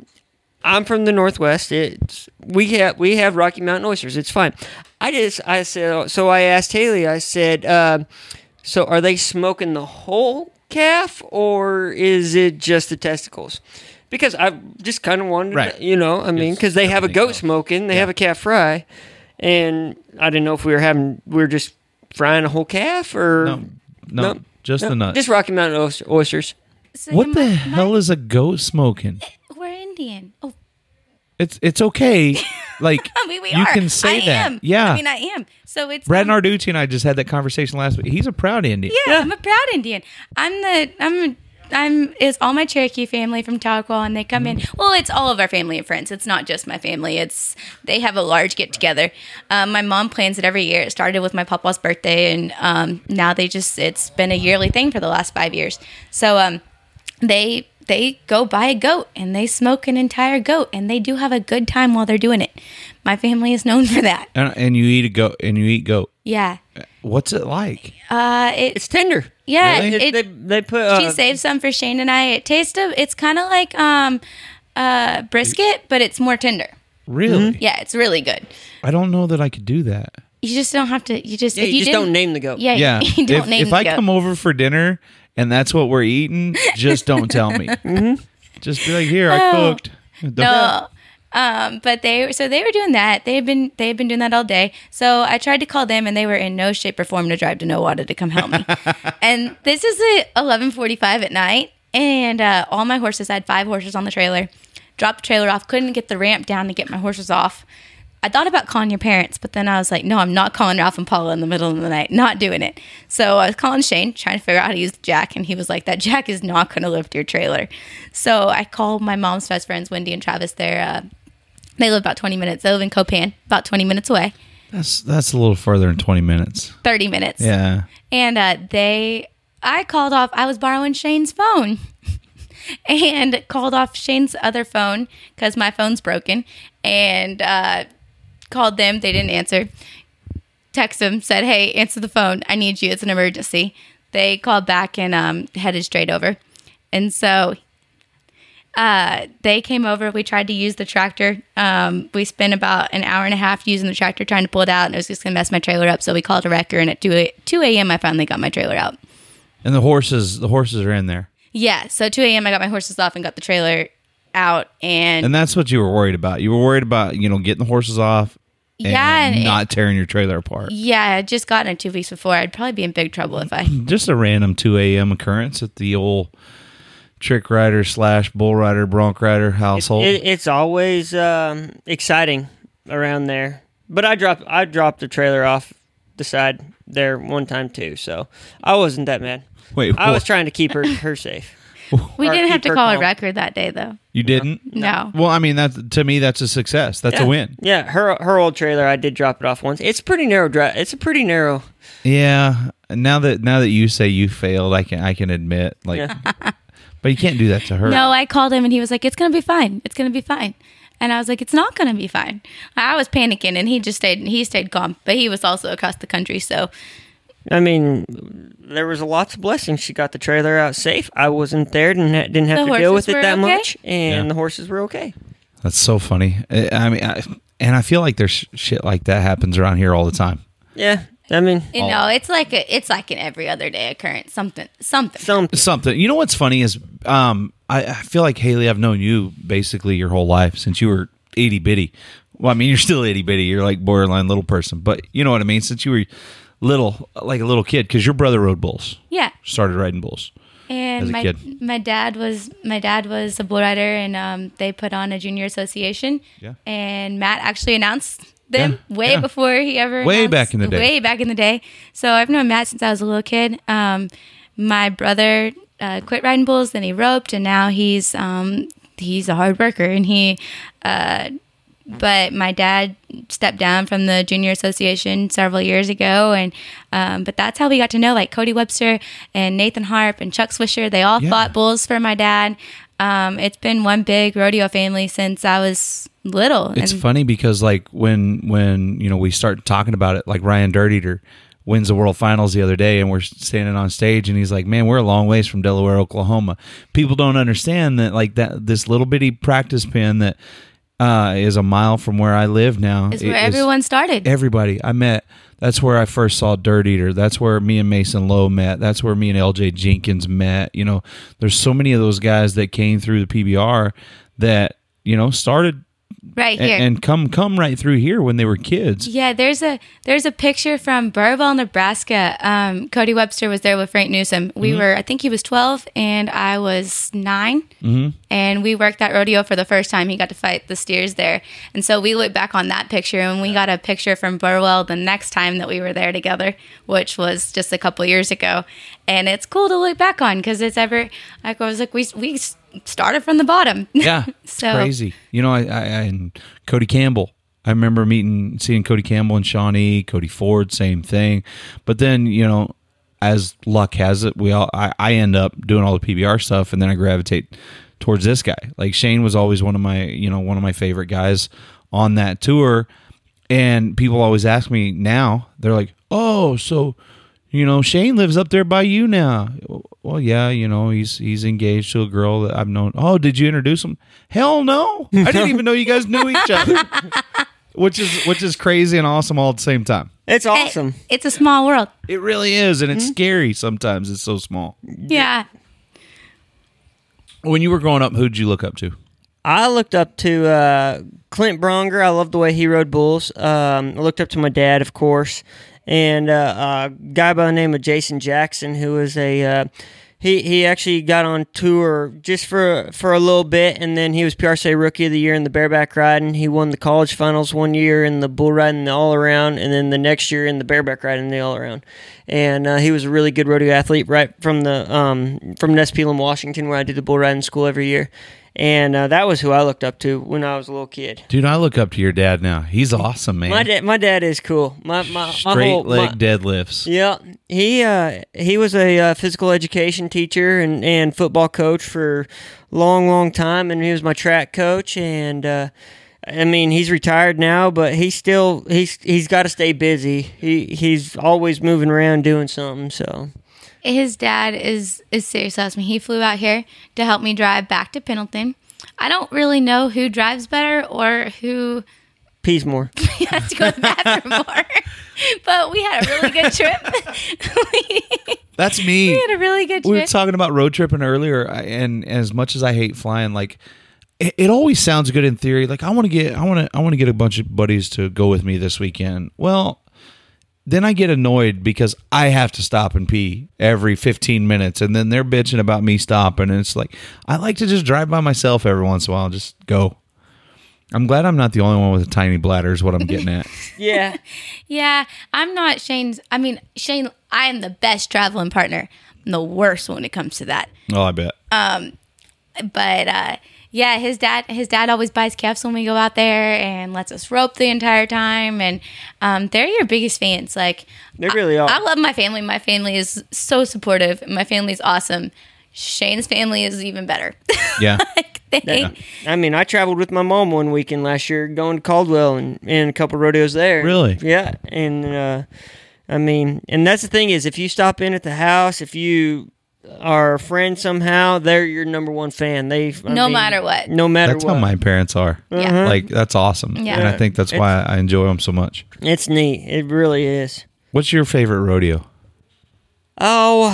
I'm from the Northwest. It's we have we have Rocky Mountain oysters. It's fine. I just I said so. I asked Haley. I said, uh, so are they smoking the whole calf or is it just the testicles? Because I just kind of wanted, Right. to, you know, I mean, because they have a goat else. smoking, they Yeah. have a calf fry, and I didn't know if we were having we were just frying a whole calf or no, no, no, just no, the nuts. just Rocky Mountain oyster- oysters. So what the my- hell is a goat smoking? We're Indian. Oh, It's it's okay. <laughs> Like I mean, we you are. can say I that. Am. Yeah. I mean, I am. So it's Brad um, Narducci and I just had that conversation last week. He's a proud Indian. Yeah, I'm a proud Indian. I'm the I'm I'm it's all my Cherokee family from Tahlequah, and they come in. Well, it's all of our family and friends. It's not just my family. It's they have a large get together. Um, my mom plans it every year. It started with my papa's birthday, and um, now they just it's been a yearly thing for the last five years. So um, they they go buy a goat and they smoke an entire goat and they do have a good time while they're doing it. My family is known for that. And, and you eat a goat and you eat goat. Yeah. What's it like? Uh, it, It's tender. yeah. Really? It, they, they put. Uh, she saved some for Shane and I. It tastes of. It's kind of like um, uh, brisket, but it's more tender. Really? Yeah, it's really good. I don't know that I could do that. You just don't have to. You just Yeah, if you, just don't name the goat. Yeah, <laughs> Yeah. you don't if name if the I goat. come over for dinner and that's what we're eating, just don't tell me. <laughs> Just be like, here, I Oh. cooked. Don't- No. Um, but they so they were doing that. They've been they've been doing that all day. So I tried to call them, and they were in no shape or form to drive to Nowata to come help me. <laughs> and this is at eleven forty five at night, and uh, all my horses I had five horses on the trailer. Dropped the trailer off. Couldn't get the ramp down to get my horses off. I thought about calling your parents, but then I was like, no, I'm not calling Ralph and Paula in the middle of the night. Not doing it. So I was calling Shane, trying to figure out how to use the jack, and he was like, that jack is not going to lift your trailer. So I called my mom's best friends, Wendy and Travis. They're uh, they live about 20 minutes. They live in Copan, about 20 minutes away, That's that's a little further than twenty minutes. 30 minutes. Yeah. And uh, they, I called off, I was borrowing Shane's phone <laughs> and called off Shane's other phone because my phone's broken and uh, called them. They didn't answer. Text them, said, hey, answer the phone. I need you. It's an emergency. They called back and um, headed straight over. And so uh, they came over. We tried to use the tractor. Um, we spent about an hour and a half using the tractor trying to pull it out, and it was just going to mess my trailer up. So we called a wrecker, and at 2 a- 2 a.m., I finally got my trailer out. And the horses, the horses are in there, Yeah, so 2 a.m., I got my horses off and got the trailer out. And, and that's what you were worried about. You were worried about you know getting the horses off, and Yeah, and- not tearing your trailer apart. yeah, I had just gotten it two weeks before. I'd probably be in big trouble if I. <clears throat> Just a random two a.m. occurrence at the old trick rider slash bull rider bronc rider household. It, it's always um, exciting around there. But I dropped I dropped the trailer off the side there one time too, so I wasn't that mad. Wait, I was trying to keep her her safe. We didn't have to her call a wrecker that day, though. you didn't? No. Well, I mean, that's to me that's a success. That's yeah. a win. Yeah, her her old trailer I did drop it off once. It's pretty narrow drive. It's a pretty narrow. Yeah. Now that now that you say you failed, I can I can admit like, Yeah. <laughs> but you can't do that to her. No, I called him and he was like, "It's gonna be fine. It's gonna be fine." And I was like, "It's not gonna be fine." I was panicking, and he just stayed. He stayed calm, but he was also across the country, so I mean, there was lots of blessings. She got the trailer out safe. I wasn't there, didn't ha- didn't have The to deal horses with it were that okay? much, and Yeah. the horses were okay. That's so funny. I I mean, I, and I feel like there's shit like that happens around here all the time. Yeah, I mean, you know, it's like a, it's like an every other day occurrence. Something, something. something. Something. You know what's funny is, um, I, I feel like Haley. I've known you basically your whole life since you were itty bitty. Well, I mean, you're still itty bitty. You're like borderline little person, but you know what I mean. Since you were little, like a little kid, because your brother rode bulls, yeah. started riding bulls. And my kid. my dad was my dad was a bull rider, and um, they put on a junior association. Yeah. And Matt actually announced them Yeah, way yeah. before he ever Way back in the day. Way back in the day. So I've known Matt since I was a little kid. Um, my brother uh, quit riding bulls, then he roped, and now he's um, he's a hard worker, and he. Uh, but my dad stepped down from the junior association several years ago and um, but that's how we got to know like cody webster and nathan harp and chuck swisher they all Yeah. fought bulls for my dad um, it's been one big rodeo family since i was little It's and funny because like when when you know we start talking about it, like Ryan Dirteater wins the World Finals the other day, and we're standing on stage, and he's like, "Man, we're a long ways from Delaware, Oklahoma." People don't understand that like that this little bitty practice pen that uh, is a mile from where I live now is where is- everyone started everybody I met. That's where I first saw Dirteater. That's where me and Mason Lowe met. That's where me and LJ Jenkins met. You know, there's so many of those guys that came through the PBR that you know started right and, here and come come right through here when they were kids. Yeah, there's a there's a picture from Burwell, Nebraska. Um, Cody Webster was there with Frank Newsom. We Mm-hmm. were, I think he was 12 and I was 9 mm-hmm. and we worked that rodeo for the first time. He got to fight the steers there, and so we look back on that picture and we got a picture from Burwell the next time that we were there together, which was just a couple years ago. And it's cool to look back on because it's ever like I was like we we started from the bottom. <laughs> Yeah, So- crazy. You know, I, I, I and Cody Campbell. I remember meeting, seeing Cody Campbell and Shawnee, Cody Ford, same thing. But then, you know, as luck has it, we all I, I end up doing all the PBR stuff, and then I gravitate towards this guy. Like Shane was always one of my you know one of my favorite guys on that tour, and people always ask me now. They're like, "Oh, so." You know, Shane lives up there by you now. Well, yeah, you know, he's he's engaged to a girl that I've known. Oh, did you introduce him? Hell no. I didn't even know you guys knew each other. <laughs> which is which is crazy and awesome all at the same time. It's awesome. It's a small world. It really is, and it's scary sometimes. It's so small. Yeah. When you were growing up, who'd you look up to? I looked up to uh, Clint Branger. I loved the way he rode bulls. Um, I looked up to my dad, of course, and uh, a guy by the name of Jason Jackson, who was a uh, he he actually got on tour just for for a little bit, and then he was PRCA Rookie of the Year in the bareback riding. He won the college finals one year in the bull riding the all around, and then the next year in the bareback riding the all around. And uh, he was a really good rodeo athlete right from the um, from Nespelem, Washington, where I did the bull riding school every year. And uh, that was who I looked up to when I was a little kid. Dude, I look up to your dad now. He's awesome, man. My dad, my dad is cool. My my, my Straight whole, leg my- deadlifts. Yeah, he uh, he was a uh, physical education teacher and, and football coach for a long, long time, and he was my track coach. And uh, I mean, he's retired now, but he's still he's he's got to stay busy. He he's always moving around doing something. So His dad is is serious awesome. He flew out here to help me drive back to Pendleton. I don't really know who drives better or who pees more. <laughs> He has to go to the bathroom more. <laughs> But we had a really good trip. we, <laughs> That's me. we had a really good trip. we were talking about road tripping earlier, and as much as I hate flying, like it, it always sounds good in theory. Like I want to get, I want to, I want to get a bunch of buddies to go with me this weekend. Well, then I get annoyed because I have to stop and pee every 15 minutes, and then they're bitching about me stopping, and it's like I like to just drive by myself every once in a while, just go. I'm glad I'm not the only one with a tiny bladder. Is what I'm getting at. <laughs> Yeah, Yeah, I'm not Shane's. I mean, Shane, I am the best traveling partner. I'm the worst when it comes to that. Oh, I bet. Um, but uh, yeah, his dad, his dad always buys calves when we go out there and lets us rope the entire time. And um, they're your biggest fans. Like they really are. I love my family. My family is so supportive. My family is awesome. Shane's family is even better. <laughs> Yeah. like they, I mean, I traveled with my mom one weekend last year, going to Caldwell and, and a couple rodeos there. Really? Yeah, and uh, I mean, and that's the thing is, if you stop in at the house, if you are a friend somehow, they're your number one fan. They I No mean, matter what. no matter That's what. how my parents are. Yeah. Uh-huh. Like that's awesome, Yeah. and I think that's why I enjoy them so much. it's neat. It really is. What's your favorite rodeo? Oh,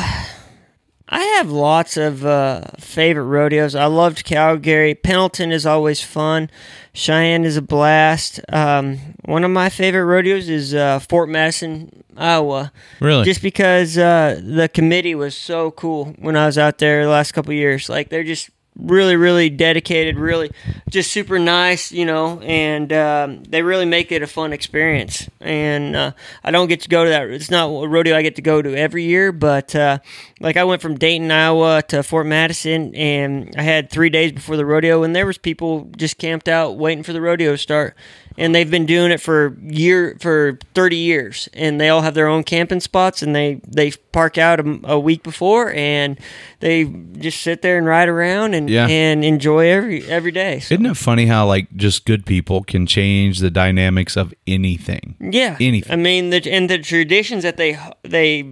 I have lots of uh, favorite rodeos. I loved Calgary. Pendleton is always fun. Cheyenne is a blast. Um, one of my favorite rodeos is uh, Fort Madison, Iowa. Really? Just because uh, the committee was so cool when I was out there the last couple of years. Like they're just really, really dedicated, really just super nice, you know, and um, they really make it a fun experience. And uh, I don't get to go to that. It's not a rodeo I get to go to every year, but uh, like I went from Dayton, Iowa to Fort Madison, and I had three days before the rodeo, and there was people just camped out waiting for the rodeo to start and they've been doing it for year for 30 years and they all have their own camping spots and they they park out a, a week before and they just sit there and ride around and Yeah. and enjoy every every day so, Isn't it funny how like just good people can change the dynamics of anything? yeah anything. i mean the, and the traditions that they they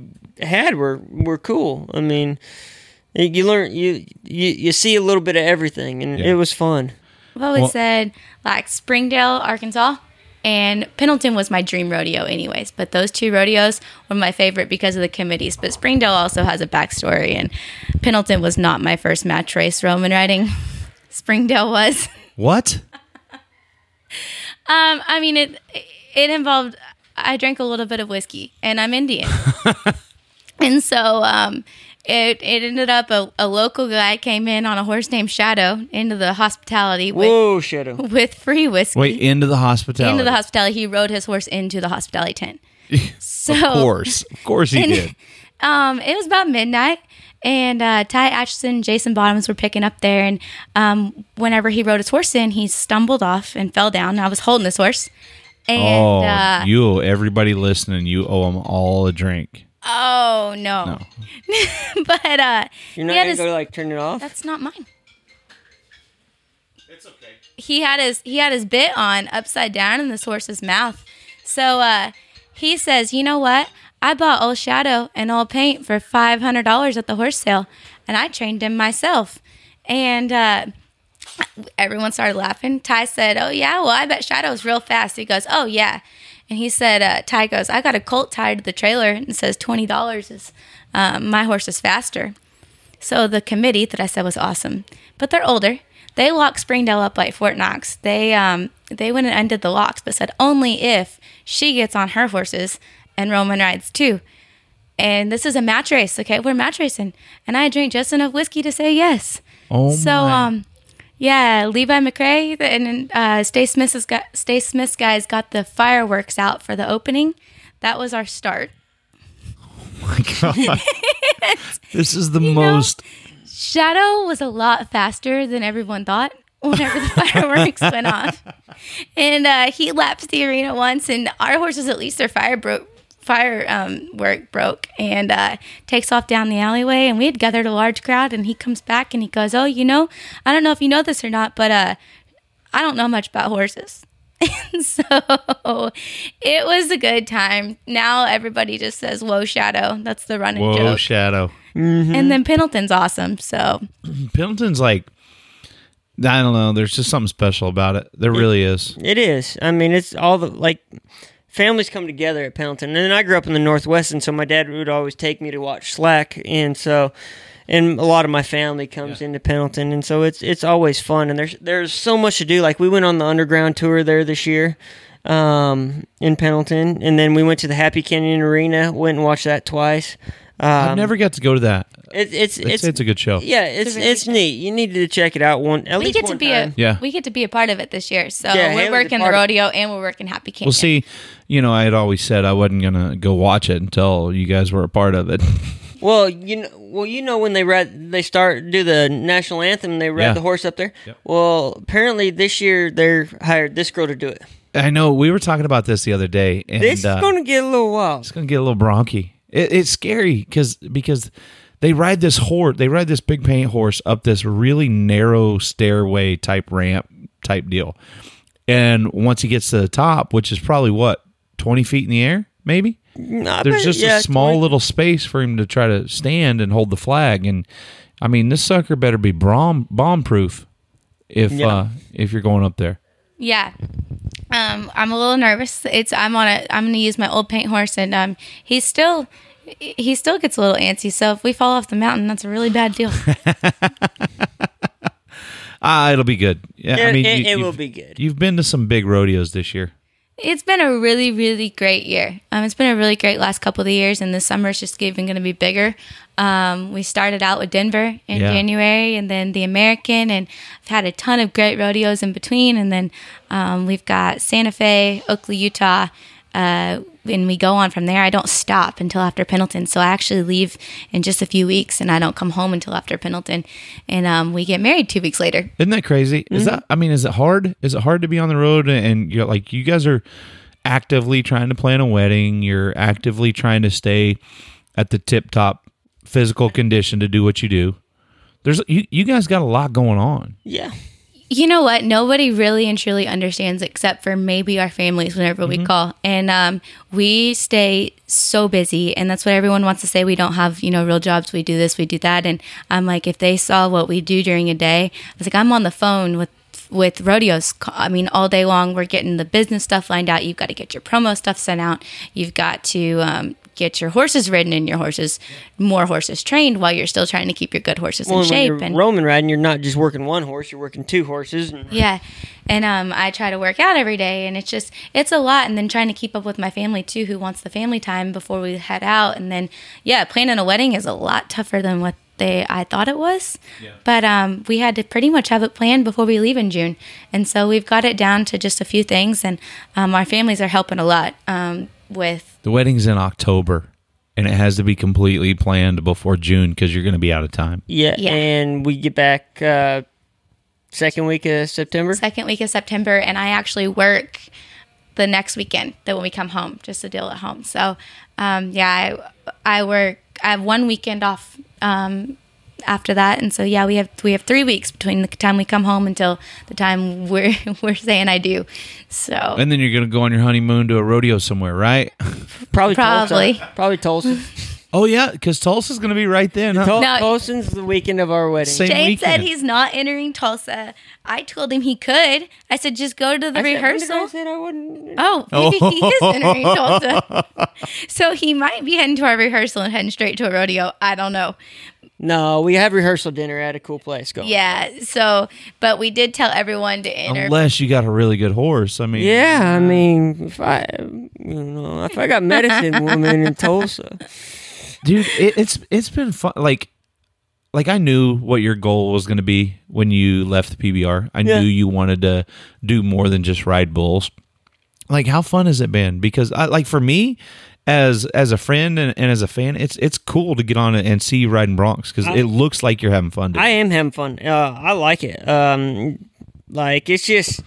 had were were cool i mean you learn you you, you see a little bit of everything and Yeah. it was fun I've always Well- said like Springdale, Arkansas, and Pendleton was my dream rodeo, anyways. But those two rodeos were my favorite because of the committees. But Springdale also has a backstory, and Pendleton was not my first match race Roman riding. <laughs> Springdale was. What? <laughs> Um, I mean it. It involved. I drank a little bit of whiskey, and I'm Indian, <laughs> and so um, it it ended up a, a local guy came in on a horse named Shadow into the hospitality with whoa shadow <laughs> with free whiskey. Wait, into the hospitality. into the hospitality. He rode his horse into the hospitality tent. <laughs> So, Of course, of course he <laughs> And- did. um, it was about midnight, and uh, Ty Atchison, Jason Bottoms were picking up there. And um, whenever he rode his horse in, he stumbled off and fell down. I was holding his horse, and oh, uh, you, everybody listening, you owe them all a drink. Oh no. <laughs> but uh You're not he had gonna his, go like turn it off. that's not mine. It's okay. he had his he had his bit on upside down in this horse's mouth. So uh, he says, "You know what? I bought old Shadow and old paint for five hundred dollars at the horse sale, and I trained him myself." And uh, everyone started laughing. Ty said, "Oh yeah, well I bet Shadow's real fast." He goes, "Oh yeah," and he said, uh, "Ty goes, I got a colt tied to the trailer and says twenty dollars is um, my horse is faster." So the committee that I said was awesome, but they're older. They locked Springdale up like Fort Knox. They um they went and undid the locks, but said only if she gets on her horses and Roman rides too. And this is a match race, okay? We're match racing, and I drink just enough whiskey to say yes. Oh so my. um, yeah, Levi McRae and uh, Stace Smith's got Stace Smith's guys got the fireworks out for the opening. That was our start. my God. <laughs> this is the know, most. Shadow was a lot faster than everyone thought whenever the fireworks went off. <laughs> And uh, he lapped the arena once, and our horses, at least their fire broke. Fire um, work broke and uh, takes off down the alleyway. And we had gathered a large crowd. And he comes back and he goes, "Oh, you know, I don't know if you know this or not, but uh, I don't know much about horses." <laughs> And so it was a good time. Now everybody just says, "Whoa, Shadow!" That's the running Whoa, joke. Whoa, Shadow. And then Pendleton's awesome. So <clears throat> Pendleton's like, I don't know. There's just something special about it. There really is. It is. I mean, it's all the like families come together at Pendleton. And then I grew up in the Northwest, and so my dad would always take me to watch Slack, and so and a lot of my family comes into Pendleton, and so it's it's always fun. And there's there's so much to do. Like we went on the underground tour there this year. Um, in Pendleton, and then we went to the Happy Canyon Arena. Went and watched that twice. Um, I've never got to go to that. It, it's It's, it's it's a good show. yeah, it's really it's neat. You need to check it out one at we least get to one be time. a Yeah. we get to be a part of it this year. So Yeah, we're working the rodeo and we're working Happy Canyon. Well, see, you know, I had always said I wasn't gonna go watch it until you guys were a part of it. <laughs> Well, you know, well, you know when they read, they start do the national anthem. They ride Yeah. the horse up there. Yep. Well, apparently this year they're hired this girl to do it. I know we were talking about this the other day, and This uh, is going to get a little wild. it's gonna get a little bronky. It, it's scary because because they ride this horse, they ride this big paint horse up this really narrow stairway type ramp type deal, and once he gets to the top, which is probably what twenty feet in the air, maybe. No, There's bet- just yeah, a small 20 little space for him to try to stand and hold the flag, and I mean this sucker better be bomb bomb proof if Yeah. uh, if you're going up there. Yeah. Um, I'm a little nervous. It's I'm on a I'm gonna use my old paint horse and um he's still he still gets a little antsy. So if we fall off the mountain, that's a really bad deal. <laughs> Ah, it'll be good. Yeah, I It- mean, it- you- it will be good. You've been to some big rodeos this year. It's been a really, really great year. Um, it's been a really great last couple of years, and this summer is just even going to be bigger. Um, we started out with Denver in Yeah. January, and then the American, and I've had a ton of great rodeos in between. And then um, we've got Santa Fe, Oakley, Utah, uh, and we go on from there. I don't stop until after Pendleton, so I actually leave in just a few weeks, and I don't come home until after Pendleton. And um, we get married two weeks later. Isn't that crazy? Mm-hmm. Is that? I mean, is it hard? Is it hard to be on the road and you're like you guys are actively trying to plan a wedding? You're actively trying to stay at the tip top physical condition to do what you do. There's you. You guys got a lot going on. Yeah. You know what? Nobody really and truly understands except for maybe our families whenever we call. And um, we stay so busy. And that's what everyone wants to say. We don't have, you know, real jobs. We do this, we do that. And I'm like, if they saw what we do during a day, I was like, I'm on the phone with with rodeos i mean all day long we're getting the business stuff lined out you've got to get your promo stuff sent out you've got to um, get your horses ridden and your horses more horses trained while you're still trying to keep your good horses Well, in when shape you're and Roman riding, you're not just working one horse; you're working two horses. And yeah. And um, I try to work out every day, and it's just, it's a lot. And then trying to keep up with my family too, who wants the family time before we head out. And then, yeah, planning a wedding is a lot tougher than what they I thought it was. Yeah. But um, we had to pretty much have it planned before we leave in June. And so we've got it down to just a few things, and um, our families are helping a lot um, with. The wedding's in October, and it has to be completely planned before June because you're going to be out of time. yeah, Yeah. and we get back uh, second week of September. second week of September, and I actually work the next weekend that when we come home, just a deal at home. So, um, yeah, I, I work. I have one weekend off um, after that, and so yeah, we have we have three weeks between the time we come home until the time we're <laughs> we're saying I do. So And then you're gonna go on your honeymoon to a rodeo somewhere, right? Probably Probably. Tulsa. Probably <laughs> Tulsa. Oh yeah, because Tulsa's gonna be right then. Huh? Tul- No. Tulsa's the weekend of our wedding. Same Jade said he's not entering Tulsa. I told him he could. I said just go to the I said- I rehearsal. said I wouldn't. Oh, <laughs> maybe he is entering Tulsa. So he might be heading to our rehearsal and heading straight to a rodeo. I don't know. No, we have rehearsal dinner at a cool place. Go. Yeah. So, but we did tell everyone to enter. Unless you got a really good horse. I mean, Yeah, I uh, mean, if I, you know, if I got medicine <laughs> woman in Tulsa, dude, it, it's it's been fun. Like, like I knew what your goal was going to be when you left the PBR. I Yeah. knew you wanted to do more than just ride bulls. Like, how fun has it been? Because I like for me. As as a friend and, and as a fan, it's it's cool to get on and see you riding broncs because it looks like you're having fun. Dude. I am having fun. Uh, I like it. Um, like it's just,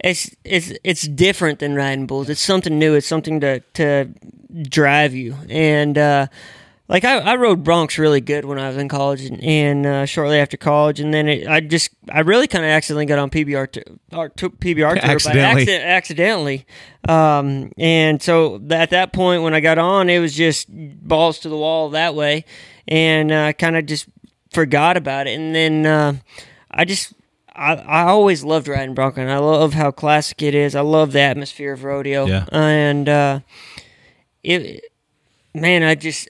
it's it's it's different than riding bulls. It's something new. It's something to to drive you. And uh, like I, I rode broncs really good when I was in college and, and uh, shortly after college, and then it, I just I really kind of accidentally got on PBR to, or to PBR tour by Accidentally. accident, accidentally. Um, and so at that point when I got on, it was just balls to the wall that way, and uh, kind of just forgot about it. And then uh, I just I, I always loved riding bronco, and I love how classic it is. I love the atmosphere of rodeo, Yeah. and uh, it man, I just.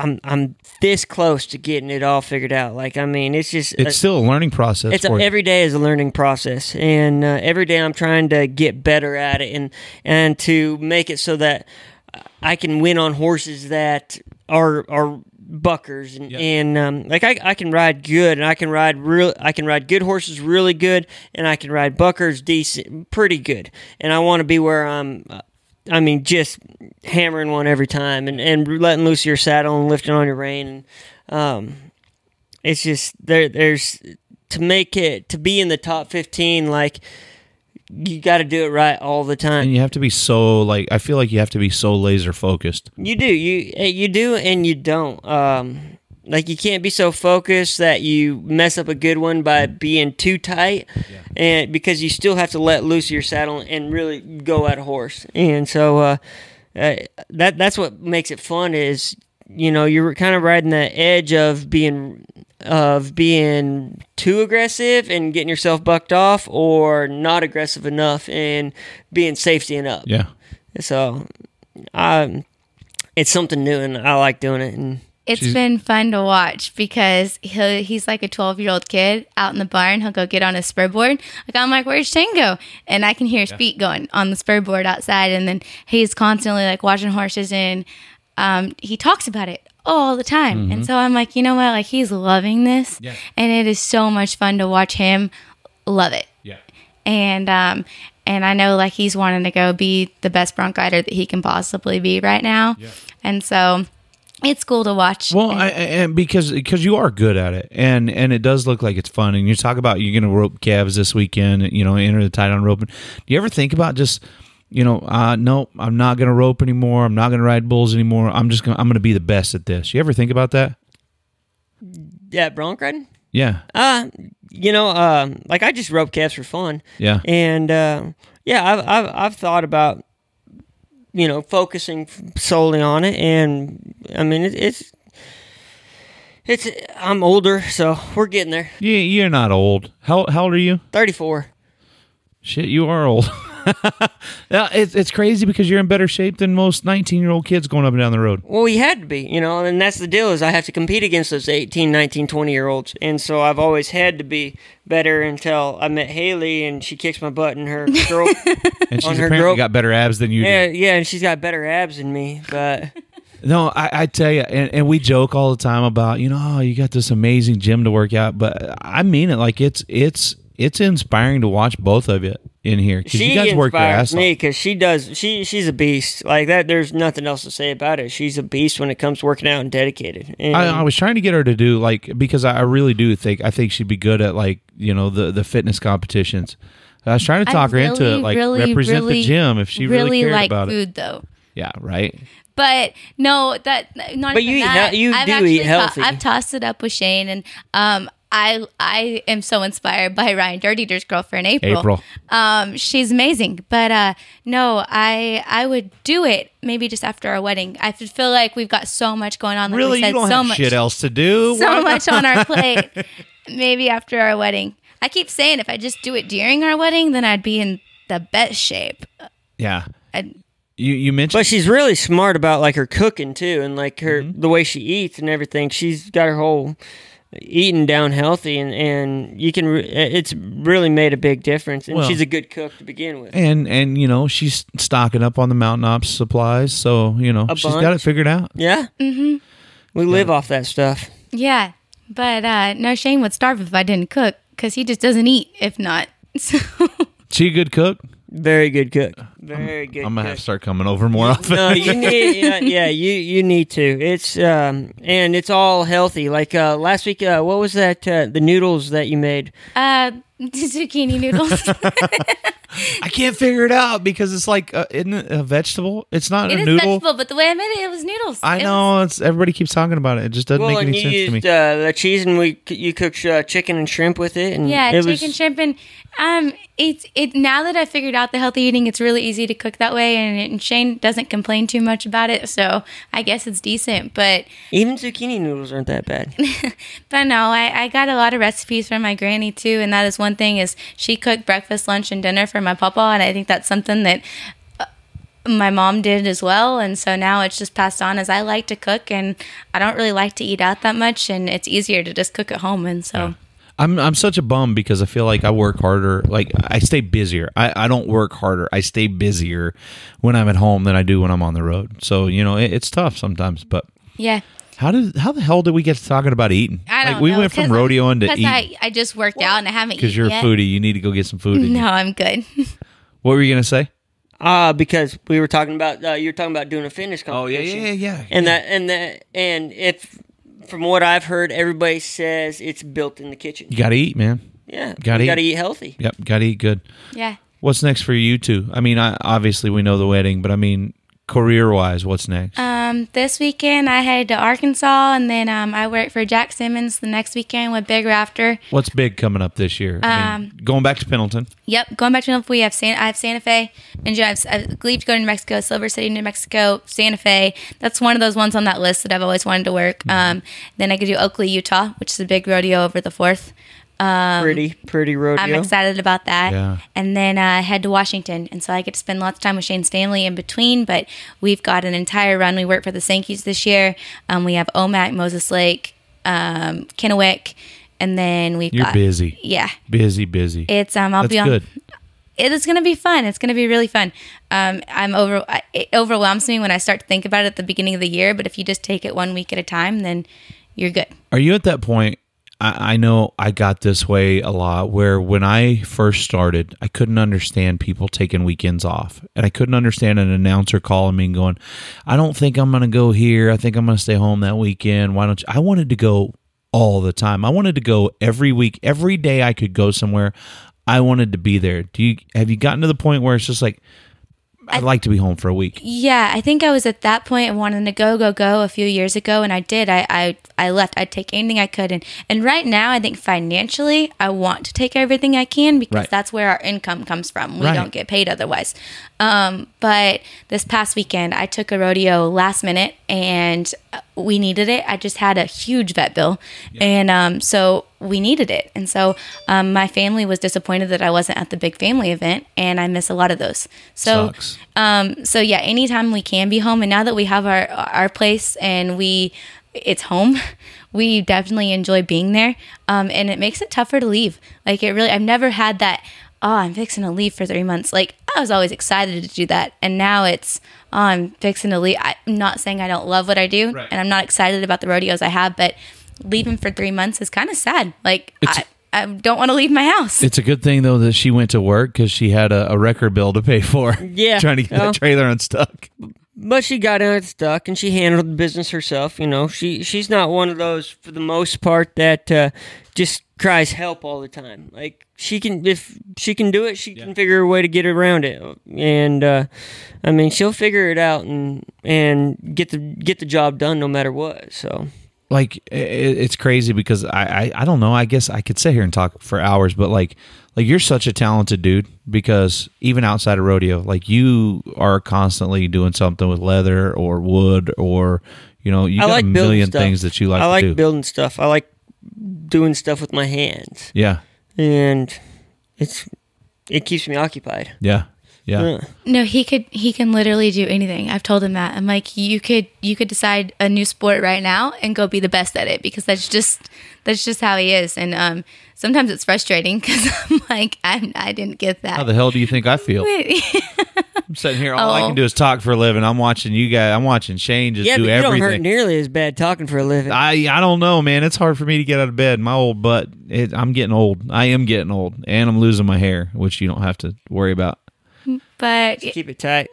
I'm I'm this close to getting it all figured out. Like I mean, it's just it's still a learning process. it's a, every day is a learning process, and uh, every day I'm trying to get better at it, and and to make it so that I can win on horses that are are buckers, and, Yeah. and um, like I, I can ride good, and I can ride real, I can ride good horses really good, and I can ride buckers decent, pretty good, and I want to be where I'm. I mean, just hammering one every time, and, and letting loose your saddle and lifting on your rein, and um, it's just there there's to make it to be in the top 15 like you got to do it right all the time. and you have to be so like I feel like you have to be so laser focused. you do you eh, you do and you don't um like you can't be so focused that you mess up a good one by being too tight and because you still have to let loose your saddle and really go at a horse. And so uh, uh that that's what makes it fun is you know you're kind of riding the edge of being of being too aggressive and getting yourself bucked off or not aggressive enough and being safety and up. Yeah. so I it's something new and i like doing it and It's She's- been fun to watch because he he's like a 12 year old kid out in the barn. He'll go get on a spur board. Like, I'm like, where's Tango? And I can hear his feet going on the spur board outside. And then he's constantly like watching horses and um, he talks about it all the time. And so I'm like, you know what? Like, he's loving this. Yeah. And it is so much fun to watch him love it Yeah. and um and I know like he's wanting to go be the best bronc rider that he can possibly be right now, Yeah. and so it's cool to watch. Well, And- I, and because because you are good at it, and and it does look like it's fun. And you talk about you're going to rope calves this weekend, you know, enter the tie-down roping. Do you ever think about just, you know, uh, no, I'm not going to rope anymore. I'm not going to ride bulls anymore. I'm just going. to I'm going to be the best at this. You ever think about that? yeah bronc riding Yeah, uh you know um like i just rope calves for fun yeah, and uh, yeah I've, I've i've thought about you know focusing solely on it and i mean it, it's it's i'm older so we're getting there yeah. You're not old. How how old are you? 34 Shit, you are old. <laughs> <laughs> yeah, it's it's crazy because you're in better shape than most 19 year old kids going up and down the road. Well, we had to be, you know, and that's the deal is I have to compete against those 18, 19, 20 year olds. And so I've always had to be better until I met Haley and she kicks my butt in her girl. <laughs> And she's apparently girl- got better abs than you do. yeah, yeah, and she's got better abs than me, but <laughs> No, I, I tell you, and, and we joke all the time about you know, oh, you got this amazing gym to work out, but I mean it. Like it's it's it's inspiring to watch both of you in here because she you guys work your inspires ass me because she does. She she's a beast like that. There's nothing else to say about it. She's a beast when it comes to working out and dedicated. And I, I was trying to get her to do like because I, I really do think I think she'd be good at like you know the the fitness competitions. I was trying to I talk her into it, like really, represent really, the gym if she really, cared like about it. food though. Yeah, right. But no, that not But even you eat that. hea- you I've do actually eat healthy. I've tossed it up with Shane, and um, I I am so inspired by Ryan Dirteater's girlfriend April. April. Um, she's amazing. But uh, no, I I would do it maybe just after our wedding. I feel like we've got so much going on. Like really, we said, you don't so have much, shit else to do. <laughs> so much on our <laughs> plate. maybe after our wedding. I keep saying if I just do it during our wedding, then I'd be in the best shape. Yeah, I'd, you you mentioned But she's really smart about like her cooking too, and like her Mm-hmm. the way she eats and everything. She's got her whole eating down healthy, and and you can. Re- it's really made a big difference. And Well- she's a good cook to begin with. and and you know she's stocking up on the Mountain Ops supplies, so you know A she's got it figured out. Yeah, mm-hmm. we live off that stuff. Yeah, but uh, no, Shane would starve if I didn't cook because he just doesn't eat if not. <laughs> So She a good cook. Very good cook. Very good. I'm gonna cook. have to start coming over more often. no, you <laughs> need yeah, yeah, you you need to. It's um and it's all healthy. Like uh last week, uh, what was that? Uh, the noodles that you made. uh, <laughs> zucchini noodles. <laughs> I can't figure it out because it's like uh, isn't it a vegetable? It's not it a is noodle. vegetable, but the way I made it, it was noodles. I It know it's everybody keeps talking about it. It just doesn't Well, make any you sense to me. uh, the cheese, and we you cooked uh, chicken and shrimp with it, and yeah, it chicken, was, shrimp, and um, it's it. Now that I figured out the healthy eating, it's really easy to cook that way, and, and Shane doesn't complain too much about it, so I guess it's decent. But Even zucchini noodles aren't that bad. <laughs> But no, I, I got a lot of recipes from my granny too, and that is one thing is she cooked breakfast, lunch, and dinner for my papa, and I think that's something that uh, my mom did as well, and so now it's just passed on as I like to cook, and I don't really like to eat out that much, and it's easier to just cook at home, and so I'm I'm such a bum because I feel like I work harder. Like I stay busier. I, I don't work harder. I stay busier when I'm at home than I do when I'm on the road. So you know it, it's tough sometimes. But yeah. how did how the hell did we get to talking about eating? I don't like we know, went from rodeo into 'cause eating I, I just worked out and I haven't because you're a yet. foodie. You need to go get some food. in you. No, I'm good. <laughs> What were you gonna say? Ah, because we were talking about uh, you were talking about doing a fitness competition. Oh yeah competition. yeah yeah. And that and that and if from what I've heard, everybody says it's built in the kitchen. you gotta eat, man. Yeah, Gotta you eat. got to eat healthy. Yep, gotta eat good. yeah. What's next for you two? I mean, I, obviously we know the wedding, but I mean, career wise, what's next? Um, this weekend I headed to Arkansas, and then um, I work for Jack Simmons the next weekend with Big Rafter. what's big coming up this year? I Um, mean, going back to Pendleton. Yep, going back to Pendleton. we have San, I have Santa Fe, and I have, I leave to go to New Mexico, Silver City, New Mexico, Santa Fe. That's one of those ones on that list that I've always wanted to work. Mm-hmm. Um, then I could do Oakley, Utah, which is a big rodeo over the fourth. Pretty, pretty rodeo. I'm excited about that. Yeah. And then uh, head to Washington, and so I get to spend lots of time with Shane Stanley in between. But we've got an entire run. We work for the Sankeys this year. Um, we have Omak, Moses Lake, um, Kennewick, and then we've You're got busy, Yeah, busy, busy. it's um. I'll That's be on. good. it is going to be fun. It's going to be really fun. Um, I'm over. It overwhelms me when I start to think about it at the beginning of the year. But if you just take it one week at a time, then you're good. Are you at that point? I, I know I got this way a lot where when I first started, I couldn't understand people taking weekends off. And I couldn't understand an announcer calling me and going, I don't think I'm going to go here. I think I'm going to stay home that weekend. Why don't you? I wanted to go all the time. I wanted to go every week, every day I could go somewhere. I wanted to be there. Do you have you gotten to the point where it's just like, I'd like to be home for a week? Yeah, I think I was at that point of wanting to go, go, go a few years ago, and I did. I, I, I left. I'd take anything I could, and and right now, I think financially, I want to take everything I can because Right. that's where our income comes from. We Right. don't get paid otherwise. Um, but this past weekend, I took a rodeo last minute, and we needed it. I just had a huge vet bill, and um, so we needed it. And so um, my family was disappointed that I wasn't at the big family event, and I miss a lot of those. So um, so yeah, anytime we can be home, and now that we have our our place and we it's home, <laughs> we definitely enjoy being there. Um, and it makes it tougher to leave. Like it really, I've never had that. Oh, I'm fixing to leave for three months. Like I was always excited to do that, and now it's I'm fixing to leave. I'm not saying I don't love what I do, Right. and I'm not excited about the rodeos I have, but leaving for three months is kind of sad. Like I, I don't want to leave my house. It's a good thing though that she went to work because she had a, a wrecker bill to pay for. Yeah. <laughs> trying to get Well. that trailer unstuck. But she got unstuck and she handled the business herself. You know, she she's not one of those for the most part that uh, just cries help all the time. Like she can, if she can do it, she can figure a way to get around it. And uh, I mean, she'll figure it out and and get the get the job done no matter what. So like i- i- it's crazy because I, I I don't know. I guess I could sit here and talk for hours, but like like you're such a talented dude because even outside of rodeo, like you are constantly doing something with leather or wood or you know you I got like a million stuff. things that you like I like do. building stuff. I like doing stuff with my hands, yeah, and it's it keeps me occupied. yeah, yeah. No, he could he can literally do anything. I've told him that. I'm like, you could you could decide a new sport right now and go be the best at it because that's just that's just how he is. And um sometimes it's frustrating <laughs> because I'm like, I I didn't get that. How the hell do you think I feel? <laughs> I'm sitting here, all I Oh. can do is talk for a living. I'm watching you guys. I'm watching Shane just yeah, do but you don't hurt everything. nearly as bad talking for a living. I I don't know, man. It's hard for me to get out of bed. My old butt. It, I'm getting old. I am getting old, and I'm losing my hair, which you don't have to worry about. But Keep it tight.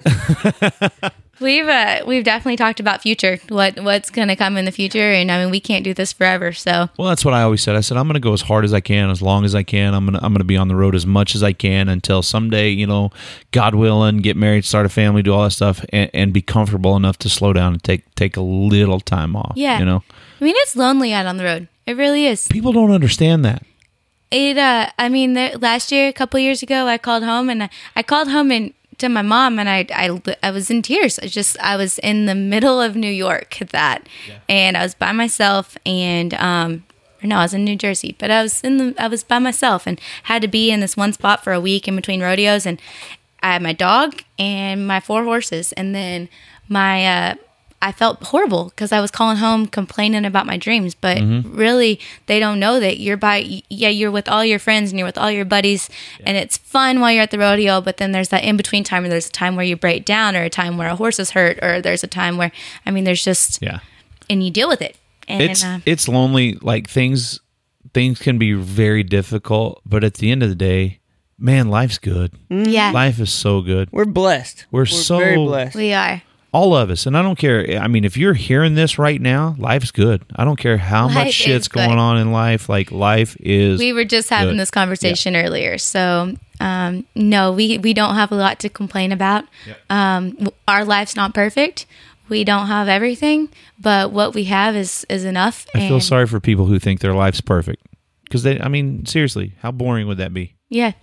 <laughs> we've uh, we've definitely talked about future, what what's gonna come in the future, and I mean we can't do this forever. So Well, that's what I always said. I said I'm going to go as hard as I can, as long as I can. I'm going to I'm going to be on the road as much as I can until someday, you know, God willing, get married, start a family, do all that stuff, and, and be comfortable enough to slow down and take take a little time off. Yeah. you know, I mean it's lonely out on the road. It really is. people don't understand that. It uh I mean the, last year a couple years ago I called home and I, I called home and to my mom and I, I I was in tears. I just I was in the middle of New York at that. And I was by myself and um or no, I was in New Jersey, but I was in the I was by myself and had to be in this one spot for a week in between rodeos and I had my dog and my four horses and then my uh I felt horrible because I was calling home complaining about my dreams, but really they don't know that you're by yeah you're with all your friends and you're with all your buddies and it's fun while you're at the rodeo, but then there's that in between time where there's a time where you break down or a time where a horse is hurt or there's a time where I mean there's just Yeah, and you deal with it and it's uh, it's lonely. Like things things can be very difficult, but at the end of the day, man, life's good. yeah Life is so good. We're blessed. We're so- very blessed. we are all of us. And i don't care. I mean if you're hearing this right now life's good. I don't care how Life much shit's going on in life. Like life is we were just having Good. this conversation earlier. So um, no we we don't have a lot to complain about. Um, our life's not perfect. We don't have everything but what we have is is enough i feel sorry for people who think their life's perfect. Because they i mean seriously how boring would that be? Yeah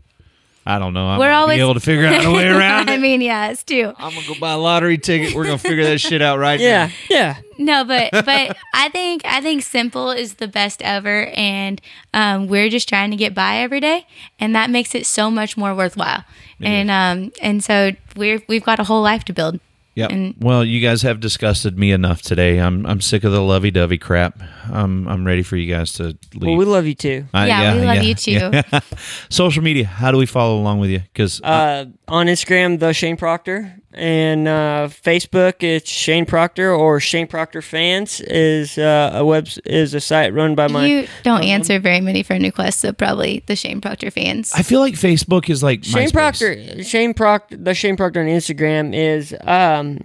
i don't know. I'm We're always- be able to figure out a way <laughs> around i it. mean yeah it's too i'm gonna go buy a lottery ticket. We're gonna figure that shit out right Yeah, yeah. no but <laughs> but i think i think simple is the best ever and um, we're just trying to get by every day and that makes it so much more worthwhile. And um and so we're we've got a whole life to build Yep. And- well, you guys have disgusted me enough today. I'm I'm sick of the lovey-dovey crap. I'm I'm ready for you guys to leave. Well, we love you too. I- Yeah, we love you too. <laughs> Social media. How do we follow along with you? Because Uh, on Instagram, the Shane Proctor, and uh, Facebook, it's Shane Proctor or Shane Proctor Fans is uh, a web is a site run by my you don't answer very many friend requests, so probably the Shane Proctor fans. I feel like Facebook is like Shane MySpace. Proctor. Shane Proctor. The Shane Proctor on Instagram is um,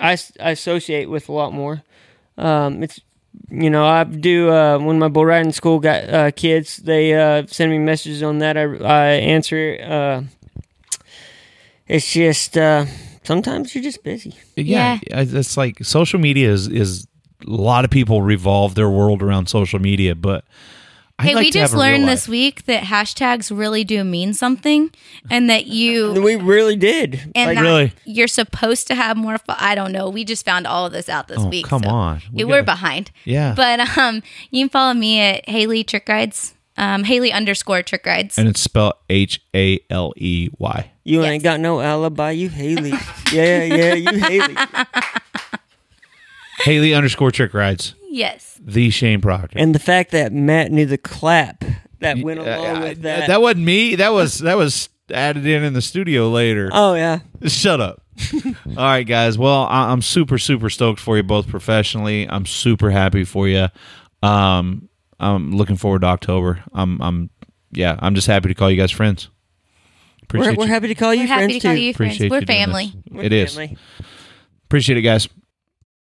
I, s- I associate with a lot more. Um, it's you know I do uh, when my bull riding school got uh, kids, they uh, send me messages on that. I I answer. Uh, it's just uh, sometimes you're just busy. Yeah, it's like social media is is a lot of people revolve their world around social media, but I hey, like we just learned this week that hashtags really do mean something, and that you <laughs> We really did. and Like, Really? you're supposed to have more. Fo- I don't know. We just found all of this out this Oh, week. come so on. We We we're gotta- behind. Yeah. But um, you can follow me at Haley Trick Rides. Um, Haley underscore Trick Rides. and it's spelled H A L E Y. you Yes. ain't got no alibi, you Haley. yeah, yeah, you Haley. <laughs> Haley underscore trick rides. yes. The Shane Proctor. And the fact that Matt knew the clap that went Uh, along uh, with that. that wasn't me. That was that was added in in the studio later. oh yeah. <laughs> Shut up. <laughs> All right, guys. Well, I- I'm super, super stoked for you both professionally. I'm super happy for you. Um, I'm looking forward to October. I'm, I'm, yeah, I'm just happy to call you guys friends. We're, Appreciate we're happy to call you We're happy friends to call too. you friends. Appreciate We're you doing family. this. We're It is. family. Appreciate it, guys.